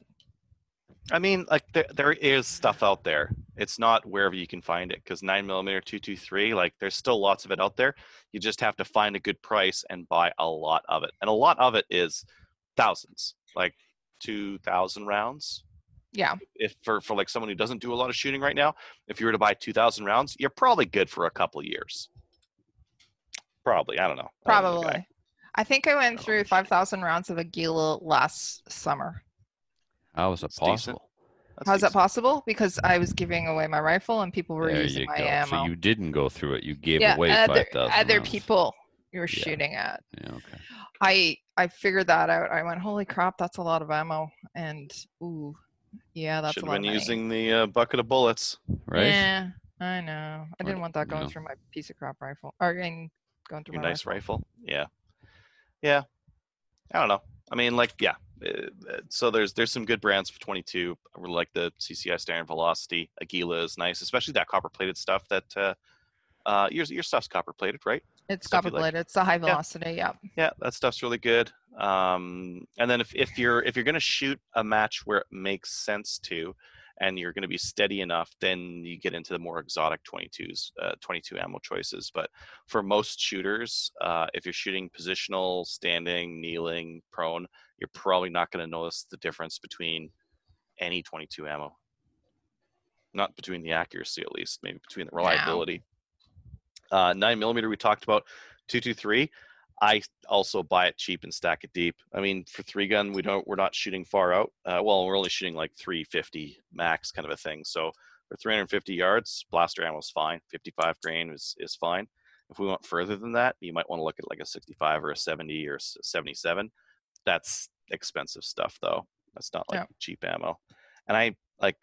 I mean, like there there is stuff out there. It's not wherever you can find it because nine millimeter two two three, like there's still lots of it out there. You just have to find a good price and buy a lot of it, and a lot of it is thousands, like two thousand rounds. Yeah. If for for like someone who doesn't do a lot of shooting right now, if you were to buy two thousand rounds, you're probably good for a couple of years. Probably, I don't know. I don't know. Probably. I think I went Oh, through 5,000 rounds of Aguila last summer. How is it It's possible? That's How's that possible? Because I was giving away my rifle and people were There using you my go. ammo. So you didn't go through it. You gave yeah, away other, five thousand. other people you were Yeah. shooting at. Yeah, okay. I I figured that out. I went, holy crap, that's a lot of ammo. And ooh, yeah, that's Should a have lot been of money. using the uh, bucket of bullets. Right. Yeah, I know. I Or, didn't want that going you know. through my piece of crap rifle. Or in going through Your my nice rifle. rifle. Yeah. Yeah. I don't know. I mean, like, yeah. Uh, uh, So there's there's some good brands for 22. I really like the CCI Standard Velocity. Aguila is nice, especially that copper plated stuff. That uh, uh, your your stuff's copper plated, right? It's stuff copper like. plated. It's a high velocity. Yeah. Yeah, that stuff's really good. Um, and then if, if you're if you're gonna shoot a match where it makes sense to, and you're gonna be steady enough, then you get into the more exotic 22s, uh, 22 ammo choices. But for most shooters, uh, if you're shooting positional, standing, kneeling, prone, you're probably not gonna notice the difference between any 22 ammo. Not between the accuracy, at least, maybe between the reliability. Uh, nine millimeter, we talked about. Two two three. I also buy it cheap and stack it deep. I mean, for three gun, we don't we're not shooting far out. Uh, well, we're only shooting like 350 max kind of a thing. So for 350 yards, blaster ammo is fine. 55 grain is is fine. If we want further than that, you might want to look at like a 65 or a 70 or s- 77. That's expensive stuff though. That's not like Yeah. cheap ammo. And I like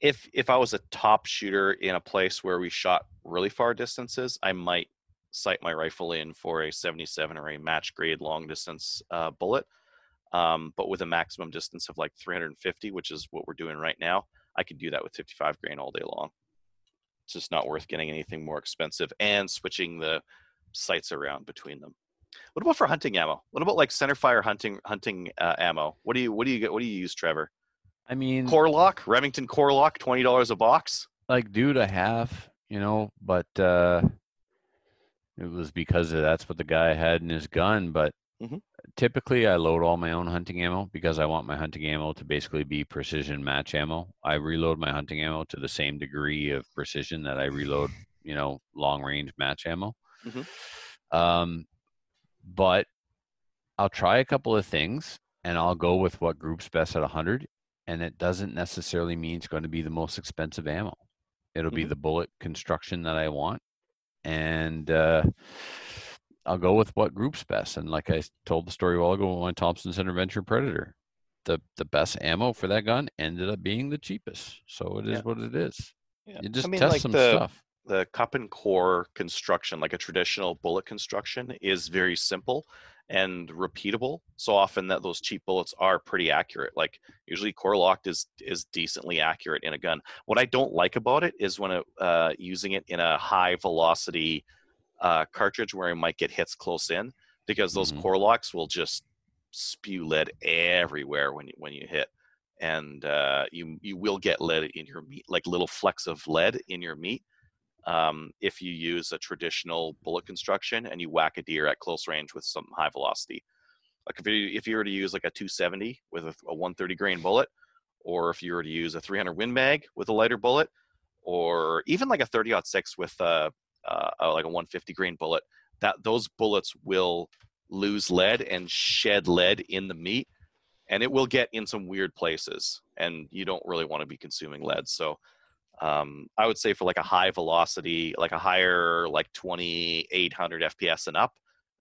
if if I was a top shooter in a place where we shot really far distances, I might sight my rifle in for a 77 or a match grade long distance uh, bullet. Um, but with a maximum distance of like 350, which is what we're doing right now, I could do that with 55 grain all day long. It's just not worth getting anything more expensive and switching the sights around between them. What about for hunting ammo? What about like center fire hunting hunting uh, ammo? What do you what do you get? What do you use, Trevor? I mean, Core lock, Remington core lock, twenty dollars a box. like, dude, I have, you know, but uh it was because of, that's what the guy had in his gun. But Mhm. typically, I load all my own hunting ammo because I want my hunting ammo to basically be precision match ammo. I reload my hunting ammo to the same degree of precision that I reload, you know, long range match ammo. Mhm. Um, but I'll try a couple of things and I'll go with what groups best at 100 and it doesn't necessarily mean it's going to be the most expensive ammo. It'll be Mhm. the bullet construction that I want, and uh, I'll go with what group's best. And like I told the story a while ago, with my Thompson Center Venture Predator, the the best ammo for that gun ended up being the cheapest. So it is Yeah. what it is. Yeah. You just I mean, test like some the, stuff. the cup and core construction, like a traditional bullet construction, is very simple and repeatable. So often that those cheap bullets are pretty accurate. Like usually Core-Lokt is is decently accurate in a gun. What I don't like about it is when it, uh, using it in a high velocity uh, cartridge where it might get hits close in because those Mhm. core locks will just spew lead everywhere when you when you hit and uh, you you will get lead in your meat, like little flecks of lead in your meat, um, if you use a traditional bullet construction and you whack a deer at close range with some high velocity. Like if you if you were to use like a 270 with a, a 130 grain bullet, or if you were to use a 300 Win Mag with a lighter bullet, or even like a 30 6 with uh, uh, like a 150 grain bullet, that those bullets will lose lead and shed lead in the meat, and it will get in some weird places, and you don't really want to be consuming lead. So um, I would say for like a high velocity, like a higher like 2800 FPS and up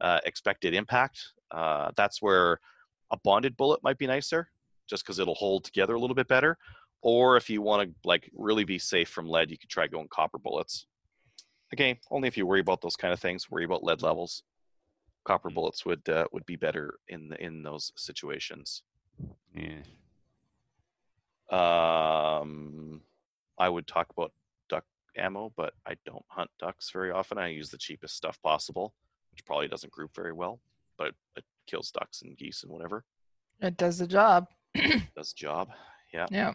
uh, expected impact, uh, that's where a bonded bullet might be nicer, just because it'll hold together a little bit better. Or if you want to like really be safe from lead, you could try going copper bullets. Again, only if you worry about those kind of things, worry about lead levels. Copper bullets would uh, would be better in the, in those situations. Yeah. Um, I would talk about duck ammo, but I don't hunt ducks very often. I use the cheapest stuff possible, which probably doesn't group very well, but it kills ducks and geese and whatever. It does the job. Does the job. Yeah. Yeah.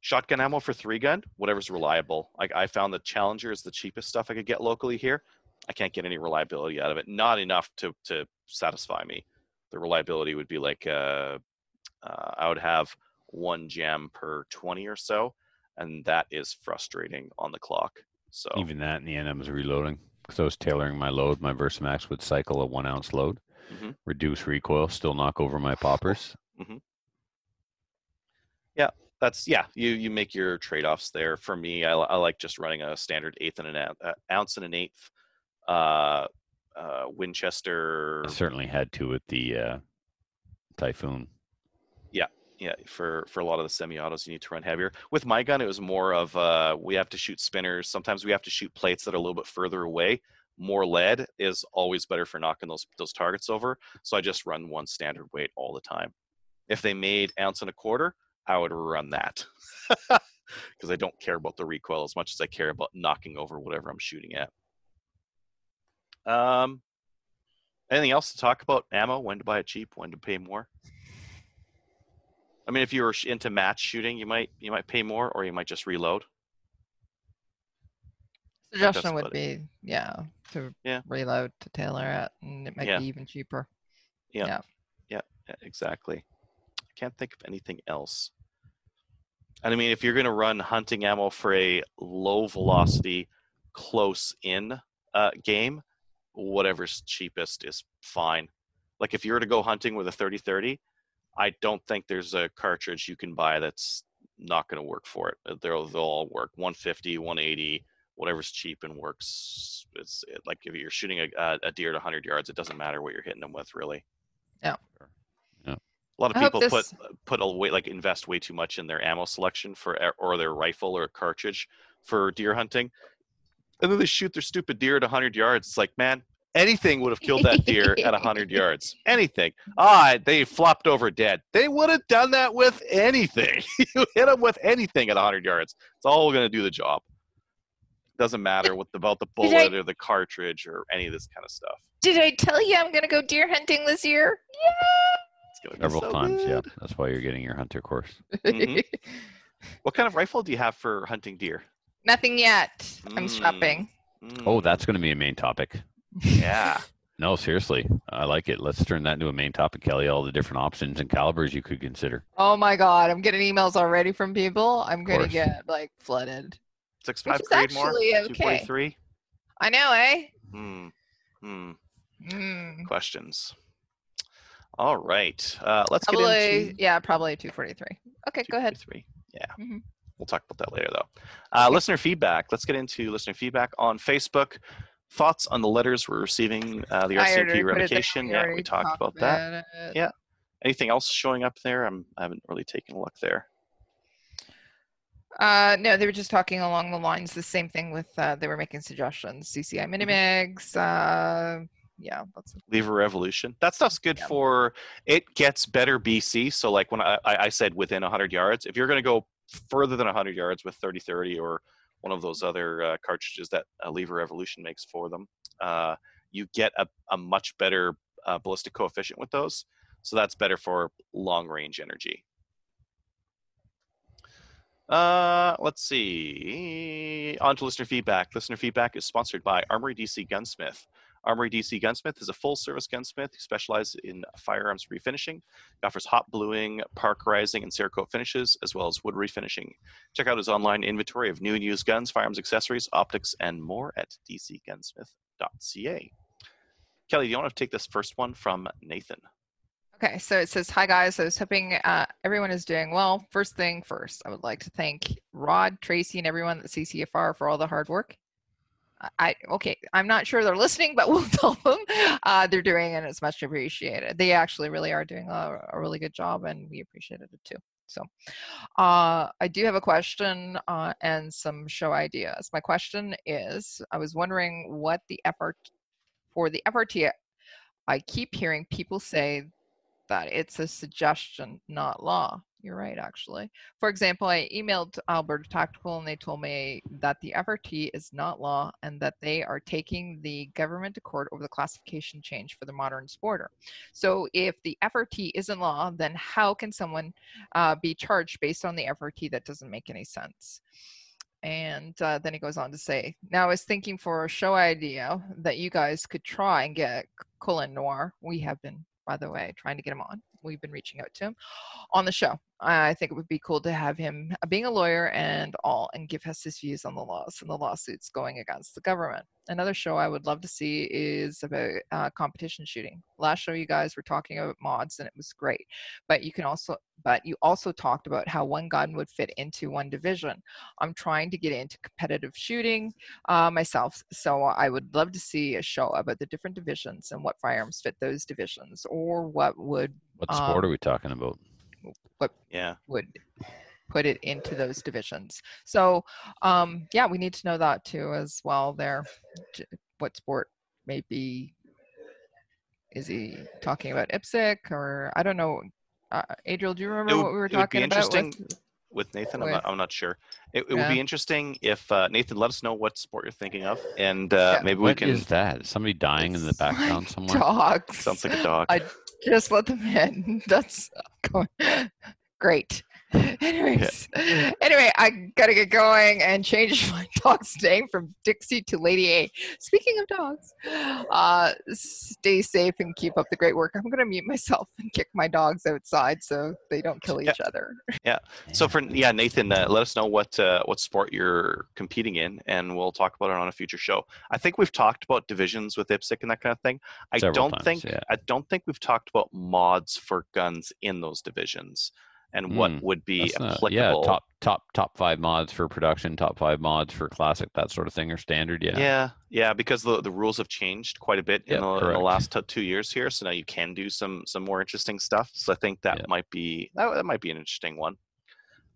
Shotgun ammo for three gun, whatever's reliable. Like I found the Challenger is the cheapest stuff I could get locally here. I can't get any reliability out of it. Not enough to to satisfy me. The reliability would be like uh, uh, I would have one jam per 20 or so, and that is frustrating on the clock. So Even that in the end, I was reloading because I was tailoring my load. My Versamax would cycle a one ounce load, Mhm. reduce recoil, still knock over my poppers. Yeah, that's yeah. You you make your trade offs there. For me, I, I like just running a standard eighth and an ou- uh, ounce and an eighth. Uh, uh, Winchester. I certainly had to with the uh, Typhoon. Yeah for for a lot of the semi-autos you need to run heavier. With my gun it was more of uh we have to shoot spinners. Sometimes we have to shoot plates that are a little bit further away. More lead is always better for knocking those those targets over so i just run one standard weight all the time. If they made ounce and a quarter i would run that because i don't care about the recoil as much as i care about knocking over whatever i'm shooting at. Um anything else to talk about? Ammo? When to buy it cheap? When to pay more I mean, if you were into match shooting, you might you might pay more, or you might just reload. Suggestion would be, yeah, to Yeah. reload to tailor it, and it might Yeah. be even cheaper. Yeah, Yeah, yeah, exactly. I can't think of anything else. And I mean, if you're going to run hunting ammo for a low velocity, close in uh, game, whatever's cheapest is fine. Like if you were to go hunting with a 30-30, I don't think there's a cartridge you can buy that's not going to work for it. Uh, They'll, they'll all work. 150, 180, whatever's cheap and works. It's it, like if you're shooting a, a- a deer at 100 yards, it doesn't matter what you're hitting them with, really. Yeah. Yeah. A lot of I people put this- put a way like invest way too much in their ammo selection for or their rifle or cartridge for deer hunting, and then they shoot their stupid deer at 100 yards. It's like, man, anything would have killed that deer at 100 yards. Anything. Ah, they flopped over dead. They would have done that with anything. you hit them with anything at 100 yards. It's all going to do the job. Doesn't matter what about the Did I- bullet or the cartridge or any of this kind of stuff. Did I tell you I'm gonna go deer hunting this year? It's going to be Several so times, yeah. That's why you're getting your hunter course. Mhm. What kind of rifle do you have for hunting deer? Nothing yet. I'm Mm. shopping. Oh, Mm, that's going to be a main topic. Yeah. No, seriously, I like it. Let's turn that into a main topic, Kelly. All the different options and calibers you could consider. Oh my god, I'm getting emails already from people. I'm gonna get like flooded. Six Which five is grade more. actually Two okay. forty three. I know, eh? Hmm. Hmm. Mm, Questions. All right. Uh, let's get probably, into yeah, probably 243. Okay, go ahead. 243. Yeah. Mhm. We'll talk about that later, though. Uh, listener feedback. Let's get into listener feedback on Facebook. Thoughts on the letters we're receiving, uh, the RCMP already put it there. revocation. Yeah, we already talked about that. it. Yeah. Anything else showing up there? I'm, I haven't really taken a look there. Uh, no, they were just talking along the lines. The same thing with uh, they were making suggestions. CCI Mm-hmm. Uh, yeah, that's Lever Revolution. That stuff's good Yeah. for it gets better BC. So like when I, I I said within 100 yards, if you're going to go further than 100 yards with 30-30 or one of those other uh, cartridges that uh, Lever Revolution makes for them, uh, you get a, a much better uh, ballistic coefficient with those. So that's better for long range energy. Uh, let's see. On to listener feedback. Listener feedback is sponsored by Armory DC Gunsmith. Armory DC Gunsmith is a full service gunsmith who specializes in firearms refinishing. He offers hot bluing, parkerizing, and Cerakote finishes, as well as wood refinishing. Check out his online inventory of new and used guns, firearms, accessories, optics, and more at dcgunsmith.ca. Kelly, do you want to take this first one from Nathan? Okay, so it says, Hi guys, I was hoping uh, everyone is doing well. First thing first, I would like to thank Rod, Tracey, and everyone at CCFR for all the hard work. I okay, I'm not sure they're listening, but we'll tell them uh, they're doing and it's much appreciated. They actually really are doing a, a really good job, and we appreciated it too. So, uh, I do have a question uh, and some show ideas. My question is, I was wondering what the effort for the FRT. I keep hearing people say that it's a suggestion, not law. You're right, actually. For example, I emailed Alberta Tactical and they told me that the FRT is not law and that they are taking the government to court over the classification change for the modern sporter. So if the FRT isn't law, then how can someone uh, be charged based on the FRT? That doesn't make any sense. And uh, then he goes on to say, Now I was thinking for a show idea that you guys could try and get Colion Noir. We have been, by the way, trying to get him on. We've been reaching out to him on the show. I think it would be cool to have him uh, being a lawyer and all and give us his views on the laws and the lawsuits going against the government. Another show I would love to see is about uh, competition shooting. Last show you guys were talking about mods and it was great, but you can also but you also talked about how one gun would fit into one division. I'm trying to get into competitive shooting uh, myself, so I would love to see a show about the different divisions and what firearms fit those divisions, or what would What sport Um, are we talking about? What yeah. would put it into those divisions. So um, yeah, we need to know that too as well. There, what sport maybe is he talking about IPSC or I don't know. Uh, Adriel, do you remember would- what we were it would be talking about? With, interesting With Nathan, I'm not, I'm not sure. It, it would be interesting if uh, Nathan let us know what sport you're thinking of, and uh, Yeah. maybe we What can. is that? Is somebody dying in the background somewhere? Dogs. Sounds like a dog. I just let them in. That's great. Anyways, anyway, I gotta get going and change my dog's name from Dixie to Lady A. Speaking of dogs, uh, stay safe and keep up the great work. I'm gonna mute myself and kick my dogs outside so they don't kill Yeah. each other. Yeah. So for yeah, Nathan, uh, let us know what uh, what sport you're competing in, and we'll talk about it on a future show. I think we've talked about divisions with IPSC and that kind of thing. I Several don't times, think yeah. I don't think we've talked about mods for guns in those divisions and what Mm, would be That's not- applicable. yeah, top top top five mods for production, top five mods for classic, that sort of thing or standard. Yeah. Yeah, yeah, because the the rules have changed quite a bit in, Yep, the, in the last t- two years here. So now you can do some some more interesting stuff. So I think that Yep. might be that, that might be an interesting one.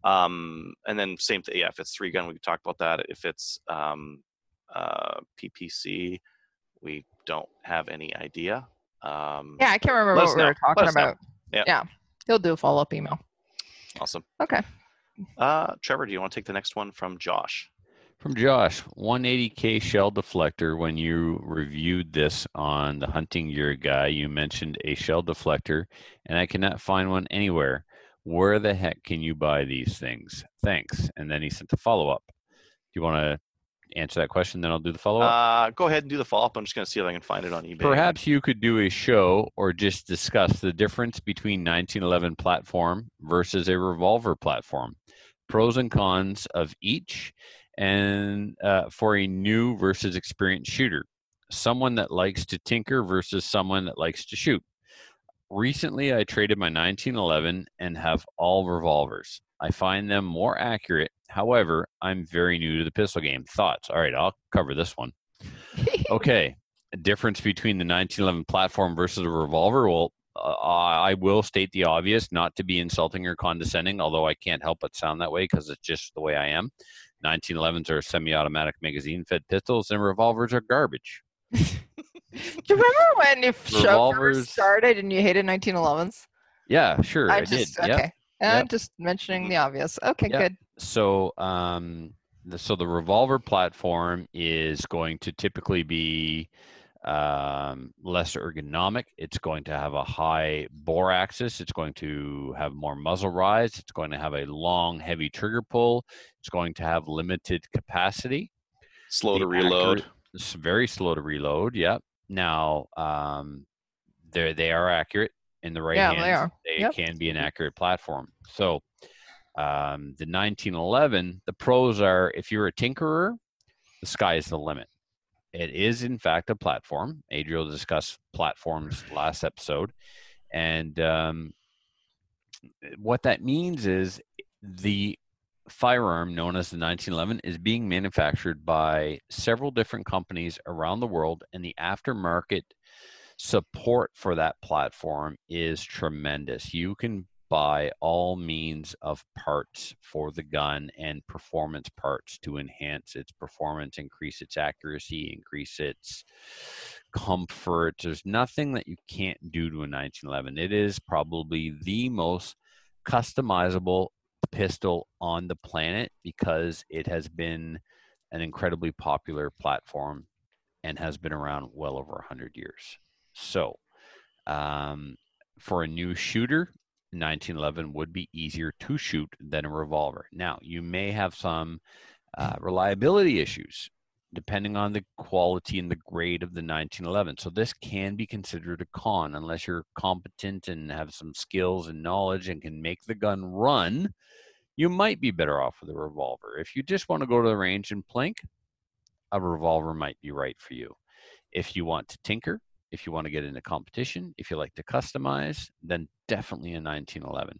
Um, and then same thing. Yeah, if it's three gun, we could talk about that. If it's um, uh, PPC, we don't have any idea. Um, Yeah, I can't remember what we know. were talking Let us know. about. Yeah. yeah, he'll do a follow up email. Awesome. Okay. Uh, Trevor, do you want to take the next one from Josh? From Josh, 180K shell deflector. When you reviewed this on the hunting gear guy, you mentioned a shell deflector, and I cannot find one anywhere. Where the heck can you buy these things? Thanks. And then he sent a follow up. Do you want to answer that question? Then I'll do the follow up. Uh, go ahead and do the follow up. I'm just going to see if I can find it on eBay. Perhaps you could do a show or just discuss the difference between 1911 platform versus a revolver platform, pros and cons of each, and uh, for a new versus experienced shooter, someone that likes to tinker versus someone that likes to shoot. Recently, I traded my 1911 and have all revolvers. I find them more accurate. However, I'm very new to the pistol game. Thoughts? All right, I'll cover this one. Okay, a difference between the 1911 platform versus a revolver. Well, uh, I will state the obvious, not to be insulting or condescending, although I can't help but sound that way because it's just the way I am. 1911s are semi-automatic magazine-fed pistols, and revolvers are garbage. Do you remember when if show started and you hated 1911s? Yeah, sure, I, I did. Okay. Yep. Okay. Uh, Yep. Just mentioning Mhm. the obvious. Okay, Yep. good. so um the, so the revolver platform is going to typically be um, less ergonomic. It's going to have a high bore axis. It's going to have more muzzle rise. It's going to have a long, heavy trigger pull. It's going to have limited capacity. Slow The to reload. accurate- It's very slow to reload. Yep. now um, they they are accurate in the right Yeah, hands. they are. They Yep. can be an accurate platform. So um, the 1911, the pros are if you're a tinkerer, the sky is the limit. It is in fact a platform. Adriel discussed platforms last episode, and um, what that means is the firearm known as the 1911 is being manufactured by several different companies around the world and the aftermarket support for that platform is tremendous. You can buy all means of parts for the gun and performance parts to enhance its performance increase its accuracy increase its comfort. There's nothing that you can't do to a 1911 it is probably the most customizable pistol on the planet because it has been an incredibly popular platform and has been around well over 100 years. So, um, for a new shooter, 1911 would be easier to shoot than a revolver. Now, you may have some uh, reliability issues depending on the quality and the grade of the 1911. So this can be considered a con unless you're competent and have some skills and knowledge and can make the gun run. You might be better off with a revolver. If you just want to go to the range and plink, a revolver might be right for you. If you want to tinker, if you want to get into competition, if you like to customize, then definitely a 1911.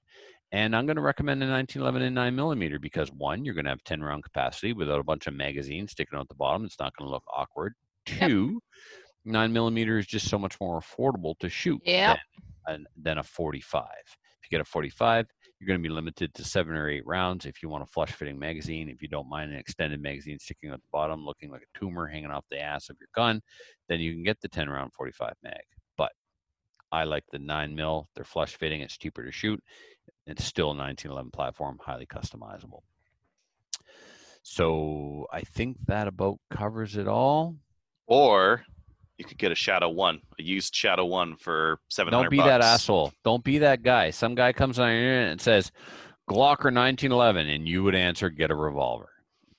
And I'm going to recommend a 1911 in 9 millimeter because one, you're going to have 10 round capacity without a bunch of magazines sticking out the bottom. It's not going to look awkward. Two, 9 millimeter is just so much more affordable to shoot Yep. than, than a 45. If you get a 45, you're going to be limited to seven or eight rounds. If you want a flush fitting magazine, if you don't mind an extended magazine sticking at the bottom, looking like a tumor hanging off the ass of your gun, then you can get the 10 round 45 mag. But I like the 9 mil. They're flush fitting. It's cheaper to shoot. It's still a 1911 platform, highly customizable. So I think that about covers it all. Or you could get a Shadow One, a used Shadow One for seven hundred. Don't be that asshole. Don't be that guy. Some guy comes on your internet and says Glocker 1911, and you would answer, "Get a revolver."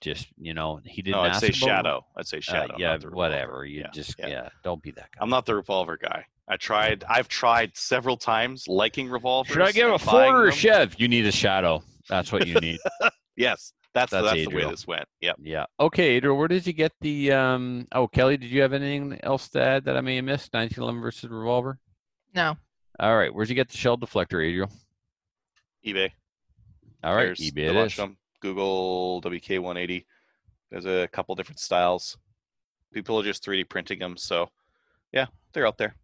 Just you know, he didn't. No, I'd say Shadow. I'd say Uh, Shadow. yeah, the revolver. whatever. You Yeah, just yeah. yeah. Don't be that guy. I'm not the revolver guy. I tried. I've tried several times liking revolvers. Should I give a Ford or a. Chev? You need a shadow. That's what you need. Yes, that's That's that's, the way this went. Yep. yeah. Okay, Adriel, where did you get the? um Oh, Kelly, did you have anything else to add that I may have missed? 1911 versus revolver. No. All right, where'd you get the shell deflector, Adriel? eBay. All right, There's eBay a it bunch is. of them. Google WK180. There's a couple different styles. People are just 3D printing them, so yeah, they're out there.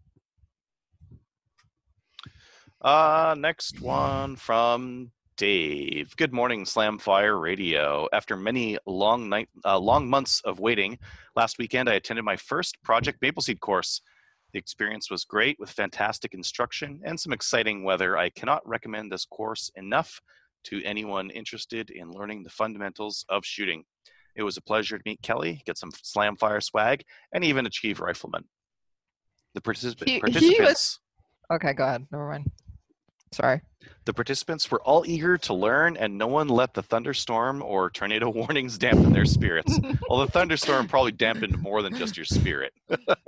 Uh, next one from Dave. Good morning, Slamfire Radio. After many long night, uh, long months of waiting, last weekend I attended my first Project Mapleseed course. The experience was great with fantastic instruction and some exciting weather. I cannot recommend this course enough to anyone interested in learning the fundamentals of shooting. It was a pleasure to meet Kelly, get some Slamfire swag, and even achieve rifleman. The particip- He- he was- participants. Okay, go ahead. Never mind. Sorry. The participants were all eager to learn, and no one let the thunderstorm or tornado warnings dampen their spirits. well, the thunderstorm probably dampened more than just your spirit.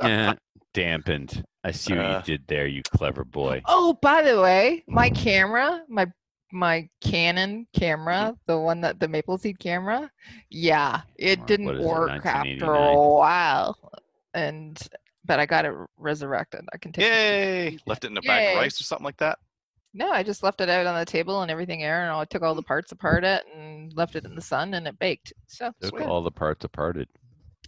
Yeah, dampened. I see what Uh, you did there, you clever boy. Oh, by the way, my camera, my my Canon camera, the one that the Maple Seed camera, yeah, it didn't is it, work after a while, and but I got it resurrected. I can take. pictures. Yay! Left it in a bag of rice or something like that. No, I just left it out on the table and everything air, and I took Mm. all the parts apart it and left it in the sun, and it baked. So Took Sweet. all the parts aparted.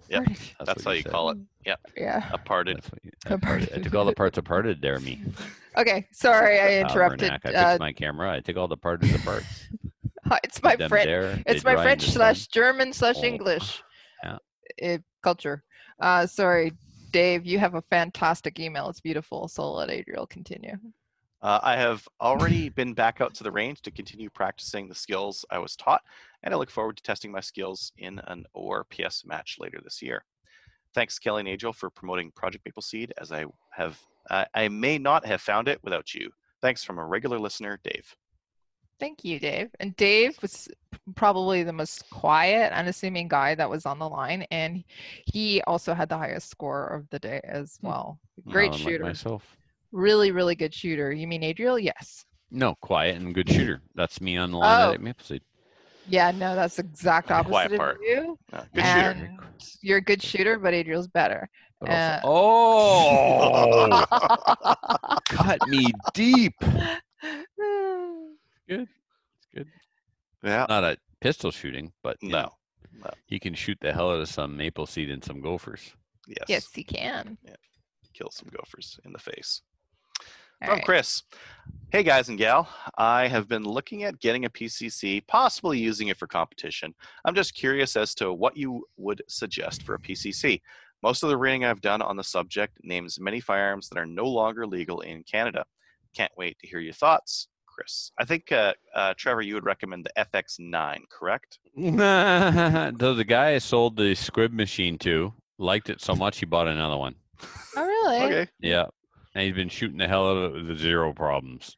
Yep. Parted. That's what how you said. call it. Yeah. Aparted. That's what you, aparted. I took all the parts aparted there, me. Okay, sorry, I Uh, interrupted. Vernac, I Uh, fixed my camera. I took all the parts apart. it's my put them French. there, It's my dry in French the sun. slash German slash Oh, English yeah. uh, culture. Uh, sorry, Dave. You have a fantastic email. It's beautiful. So I'll let Adriel continue. Uh, I have already been back out to the range to continue practicing the skills I was taught, and I look forward to testing my skills in an ORPS match later this year. Thanks, Kelly and Angel, for promoting Project Maple Seed, as I have, uh, I may not have found it without you. Thanks from a regular listener, Dave. Thank you, Dave. And Dave was probably the most quiet, unassuming guy that was on the line, and he also had the highest score of the day as Hmm. well. Great Not unlike shooter. myself. Really, really good shooter. You mean Adriel? Yes. No, quiet and good shooter. That's me on the line Oh. at Maple Seed. Yeah, no, that's the exact The quiet opposite of part. you. Uh, good shooter. You're a good shooter, but Adriel's better. But Uh, oh, cut me deep. Good. It's good. Yeah. Not a pistol shooting, but you know, No. he can shoot the hell out of some maple seed and some gophers. Yes. yes, he can. Yeah. Kill some gophers in the face. All From right. Chris. Hey guys and gal, I have been looking at getting a PCC, possibly using it for competition. I'm just curious as to what you would suggest for a PCC. Most of the reading I've done on the subject names many firearms that are no longer legal in Canada. Can't wait to hear your thoughts, Chris. I think, uh, uh, Trevor, you would recommend the FX9, correct? Though the guy I sold the squib machine to liked it so much he bought another one. Oh, really? Okay. Yeah. And he's been shooting the hell out of it with zero problems.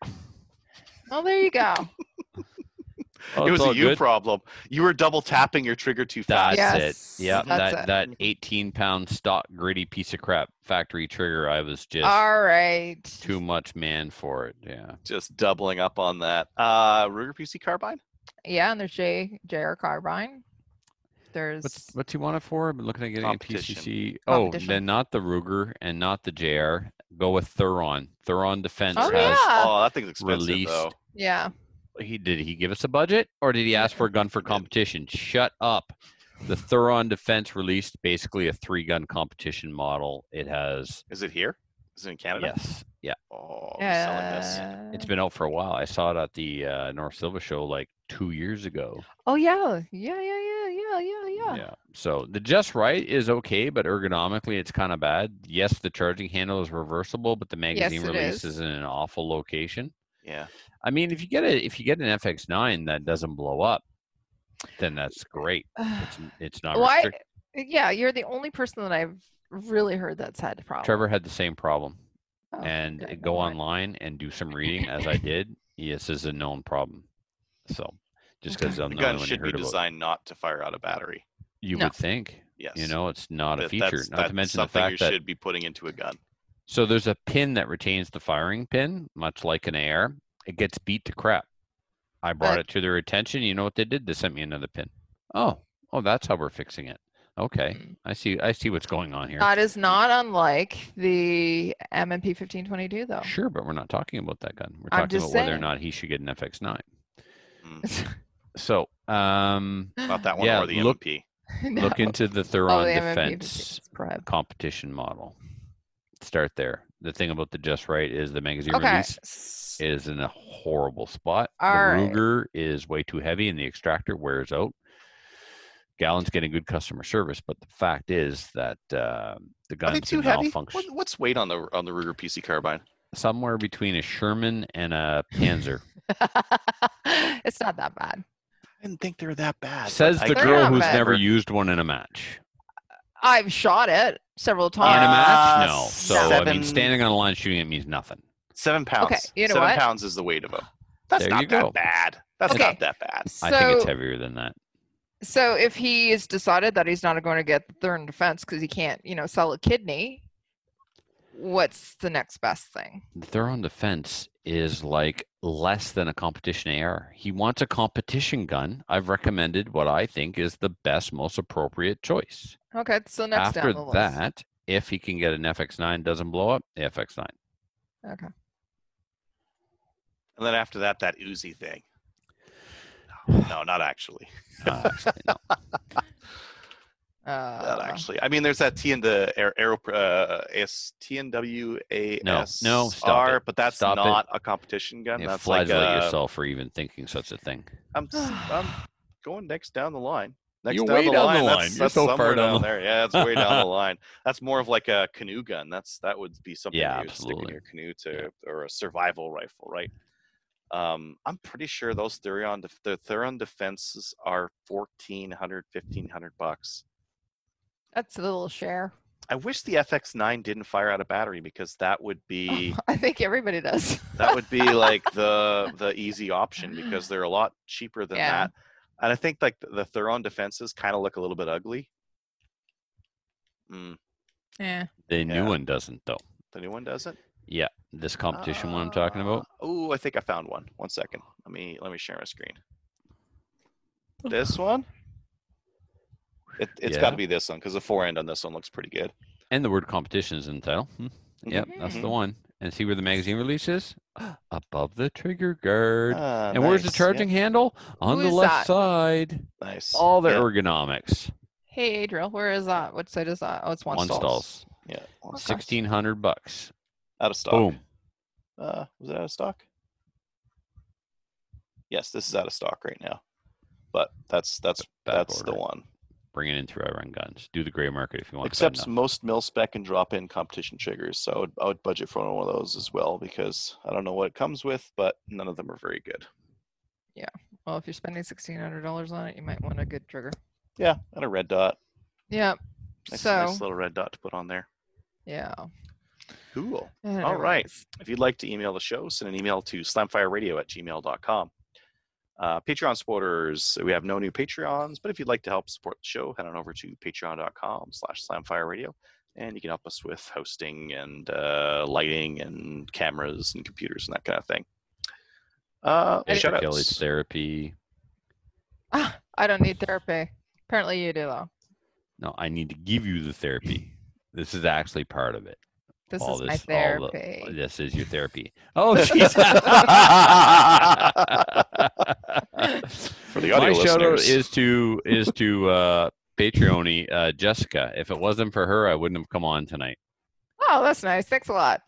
Oh, there you go. Oh, it was all a you good. problem. You were double tapping your trigger too That's fast. Yes, it. Yeah, that it. that 18 pound stock gritty piece of crap factory trigger. I was just All right. too much man for it. Yeah. Just doubling up on that. Uh, Ruger PC carbine? Yeah, and there's J JR Carbine. There's What's what's he want it for? I've been looking at getting a Competition. PCC. Oh, Competition. then not the Ruger and not the JR. Go with Thureon. Thureon Defense Oh, has yeah. Oh, that thing's expensive released- though. yeah. he did he give us a budget or did he ask for a gun for competition? Shut up. The Thureon Defense released basically a three gun competition model. It has Is it here? Is it in Canada? yes, yeah. Oh, I'm selling this. It's been out for a while. I saw it at the uh, North Silva show like two years ago. Oh yeah, yeah, yeah, yeah, yeah, yeah, yeah. Yeah. So the just right is okay, but ergonomically it's kind of bad. Yes, the charging handle is reversible, but the magazine it release is. is in an awful location. Yeah. I mean, if you get a if you get an FX9 that doesn't blow up, then that's great. It's it's not Why? restricted. Eh, yeah, you're the only person that I've really heard that's had a problem. Trevor had the same problem, Oh, and okay, go online and do some reading, as I did. Yes, is a known problem. So just because I'm The the gun only one you should be designed not to fire out a battery. you No. would think. Yes. You know, it's not a feature. That's, Not that's to mention the something fact you that should be putting into a gun. So there's a pin that retains the firing pin, much like an AR. It gets beat to crap. I brought But- it to their attention. You know what they did? They sent me another pin. Oh, oh, that's how we're fixing it. Okay, Mm. I see. I see what's going on here. That is not unlike the MMP 1522 though. Sure, but we're not talking about that gun. We're talking just about whether or not he should get an FX9. Mm. So, um, Not that one Yeah, or the look- MP. No. look into the oh, the Defense competition model. Start there. The thing about the Just Right is the magazine Okay. release is in a horrible spot. All the right. Ruger is way too heavy and the extractor wears out. Gallon's getting good customer service, but the fact is that uh, the gun's too heavy? malfunction. What, what's weight on the on the Ruger PC carbine? Somewhere between a Sherman and a Panzer. it's not that bad. I didn't think they were that bad. Says the They're girl not who's bad. never used one in a match. I've shot it several times. In a times. match? No. So, I mean, standing on a line shooting it means nothing. Seven pounds. Okay, you know Seven what? pounds is the weight of a. That's There not you go. that bad. That's Okay. not that bad. so, I think it's heavier than that. so if he has decided that he's not going to get the third defense because he can't, you know, sell a kidney, what's the next best thing? The Thureon Defense is like less than a competition AR. He wants a competition gun. I've recommended what I think is the best, most appropriate choice. Okay, so next After down the list. that, if he can get an FX9 doesn't blow up, the FX9. Okay. And then after that, that Uzi thing. No, no, not actually. Uh, actually, no. Not Uh, actually. I mean, there's that T in the air, aero uh, S T N W A S no, stop R, it. but that's Stop it. not a competition gun. You that's like flagellate uh, yourself for even thinking such a thing. I'm s- I'm going next down the line. Next You're down way the down the line. line. That's, You're that's so far somewhere down down the- there. Yeah, it's way down the line. That's more of like a canoe gun. That's that would be something Yeah, you would stick in absolutely. your canoe to, or a survival rifle, right? Um, I'm pretty sure those Thureon def- the Thureon defenses are 1400 1500 bucks. That's a little share. I wish the FX9 didn't fire out a battery because that would be I think everybody does. that would be like the the easy option because they're a lot cheaper than Yeah. that. And I think like the, the Thureon defenses kind of look a little bit ugly. Mm, yeah. The new Yeah. one doesn't though. the new one doesn't. Yeah, this competition one I'm talking about. Oh, I think I found one. One second. Let me let me share my screen. This one. It, it's got to be this one because the fore end on this one looks pretty good. And the word competition is in the title. Hmm. Yep, that's the Mhm. one. And see where the magazine release is? Above the trigger guard. Ah, and where's the nice. charging handle? On the left that? side. Nice. All the yeah, ergonomics. Hey, Adriel, where is that? What side is that? Oh, it's one, One stalls. stalls. yeah. well, Sixteen hundred bucks. Out of stock. Boom. Uh, was it out of stock? Yes, this is out of stock right now. But that's that's Back that's the one. Bring it in through IRunGuns. Do the gray market if you want. Except Except most mil spec and drop in competition triggers. So I would, I would budget for one of those as well because I don't know what it comes with, but none of them are very good. Yeah. Well, if you're spending sixteen hundred dollars on it, you might want a good trigger. Yeah, and a red dot. Yeah. Nice, so nice little red dot to put on there. yeah. Cool. All right. If you'd like to email the show, send an email to slamfireradio at gmail.com. Uh, Patreon supporters, we have no new Patreons, but if you'd like to help support the show, head on over to patreon.com slash slamfireradio, and you can help us with hosting and uh, lighting and cameras and computers and that kind of thing. Uh, Any- shout Kelly's therapy. Ah, I don't need therapy. Apparently, you do though. No, I need to give you the therapy. This is actually part of it. This all is my this, all the- therapy. this is your therapy. Oh, jeez. For the audio My shout out listeners. is to is to uh, Patreon uh, Jessica. If it wasn't for her, I wouldn't have come on tonight. oh, that's nice. Thanks a lot.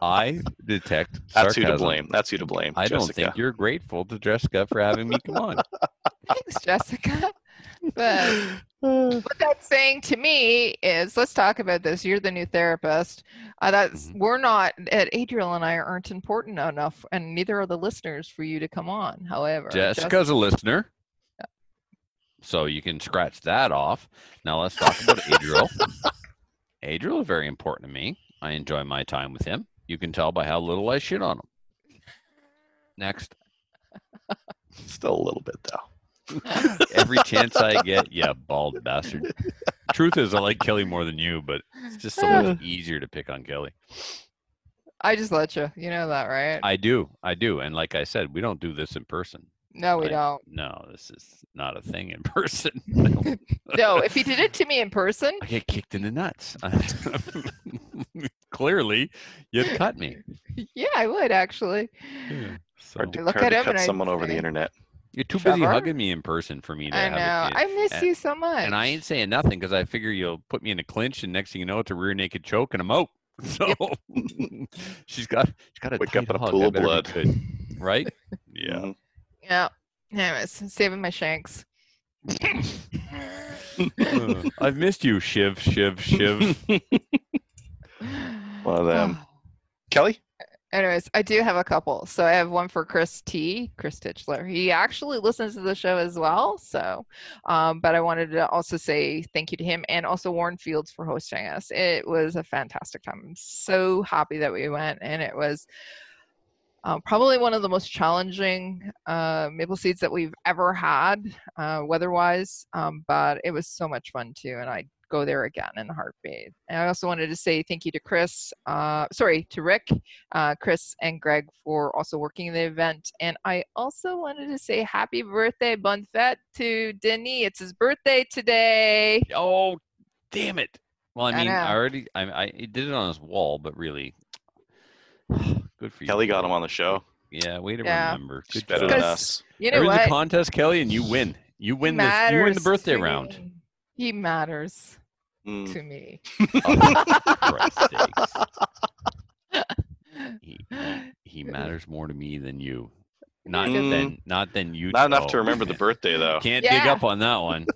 I detect That's who to blame. That's who to blame. I don't think you're grateful to Jessica for having me come on. Thanks, Jessica. But what that's saying to me is, let's talk about this. You're the new therapist. Uh, that's Mhm. we're not. Ed, Adriel and I aren't important enough, and neither are the listeners for you to come on. However, Jess- Jessica's a listener. So you can scratch that off. Now let's talk about Adriel. Adriel is very important to me. I enjoy my time with him. You can tell by how little I shit on him. Next. Still a little bit though. Every chance I get, yeah, bald bastard. Truth is, I like Kelly more than you, but it's just so much easier to pick on Kelly. I just let you. You know that, right? I do, I do, and like I said, we don't do this in person. no, we I- don't. No, this is not a thing in person. No, if he did it to me in person, I get kicked in the nuts. Clearly, you'd cut me. yeah, I would actually. So Hard to, I look hard at to him cut and I someone over the internet. You're too busy hugging me in person for me to I have know. a I miss and, you so much. and I ain't saying nothing because I figure you'll put me in a clinch, and next thing you know, it's a rear naked choke, and I'm out. So she's got she's got a Wake tight up in a pool of blood. good, right? Yeah. Mhm. Yeah. Anyways, saving my shanks. I've missed you, Shiv, Shiv, Shiv. One of them. Kelly? Anyways, I do have a couple. So I have one for Chris T, Chris Titchler. He actually listens to the show as well. So, um, but I wanted to also say thank you to him and also Warren Fields for hosting us. It was a fantastic time. I'm so happy that we went, and it was uh, probably one of the most challenging uh, maple seeds that we've ever had, uh, weather-wise. Um, but it was so much fun too, and I go there again in a heartbeat. And I also wanted to say thank you to Chris, uh, sorry, to Rick, uh, Chris, and Greg for also working in the event. And I also wanted to say happy birthday, bon fête to Denis. It's his birthday today. Oh, damn it! Well, I I mean, I, know. already I, I he did it on his wall, but really, good for you. Kelly got him on the show. Yeah, way to Yeah. remember. She's Good better than us. You know Everything's what? a contest, Kelly, and you win. You win this. You win the birthday to round. Me. He matters Mm. to me. Oh, He, he, he matters more to me than you. Not Mm. than not than you. Not enough to remember the birthday though. Can't dig up on that one.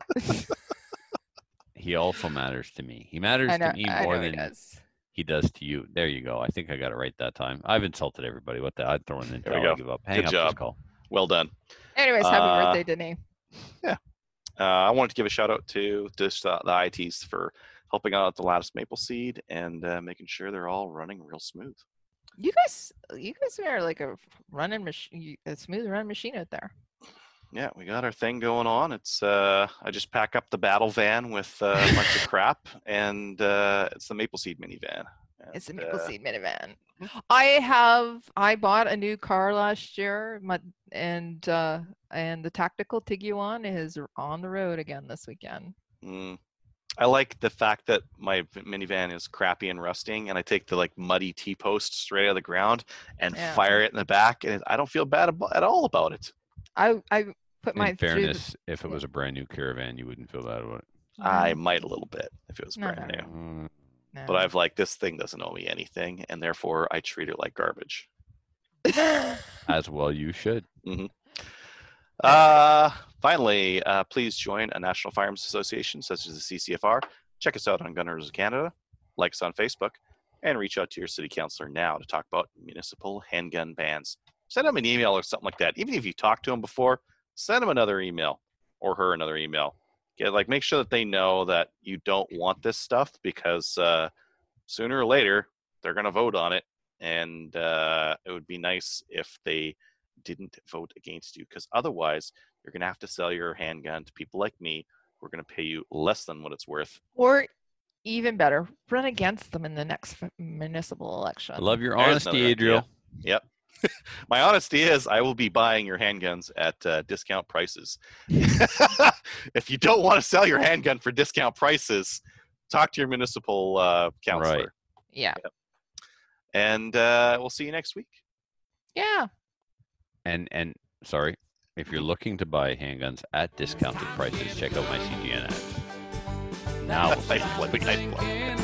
he also matters to me. He matters know, to me more know he than does. he does to you. There you go. I think I got it right that time. I've insulted everybody. What the? I'd throw in the There we towel. go. Give up. Hang Good up job. this call. Well done. Anyways, happy Uh, birthday, Denis. Uh, I wanted to give a shout out to just uh, the ITs for helping out at the Lattice Maple Seed and uh, making sure they're all running real smooth. You guys, you guys are like a running machine, a smooth running machine out there. Yeah, we got our thing going on. It's uh, I just pack up the battle van with uh, a bunch of crap, and uh, it's the Maple Seed minivan. It's a And, Maple uh, Seed minivan. I have. I bought a new car last year, my, and uh, and the tactical Tiguan is on the road again this weekend. Mm. I like the fact that my minivan is crappy and rusting, and I take the like muddy T post straight out of the ground and Yeah. fire it in the back, and I don't feel bad abo- at all about it. I I put my In fairness, if it was a brand new caravan, you wouldn't feel bad about it. I might a little bit if it was No, brand no, new, Mm, but I've like this thing doesn't owe me anything, and therefore I treat it like garbage. as well, you should. Uh, finally, uh, please join a National Firearms Association such as the CCFR. Check us out on Gunners of Canada, like us on Facebook, and reach out to your city councilor now to talk about municipal handgun bans. Send them an email or something like that. Even if you talked to them before, send them another email or her another email. Get like make sure that they know that you don't want this stuff because uh, sooner or later they're going to vote on it, and uh, it would be nice if they didn't vote against you because otherwise you're going to have to sell your handgun to people like me who are going to pay you less than what it's worth. or even better, run against them in the next municipal election. I love your There's honesty, another idea. Adriel. Yep. My honesty is I will be buying your handguns at uh, discount prices. if you don't want to sell your handgun for discount prices, talk to your municipal uh, counselor. Yeah, And uh, we'll see you next week. yeah. And and sorry, if you're looking to buy handguns at discounted prices, check out my CGN app. Now we'll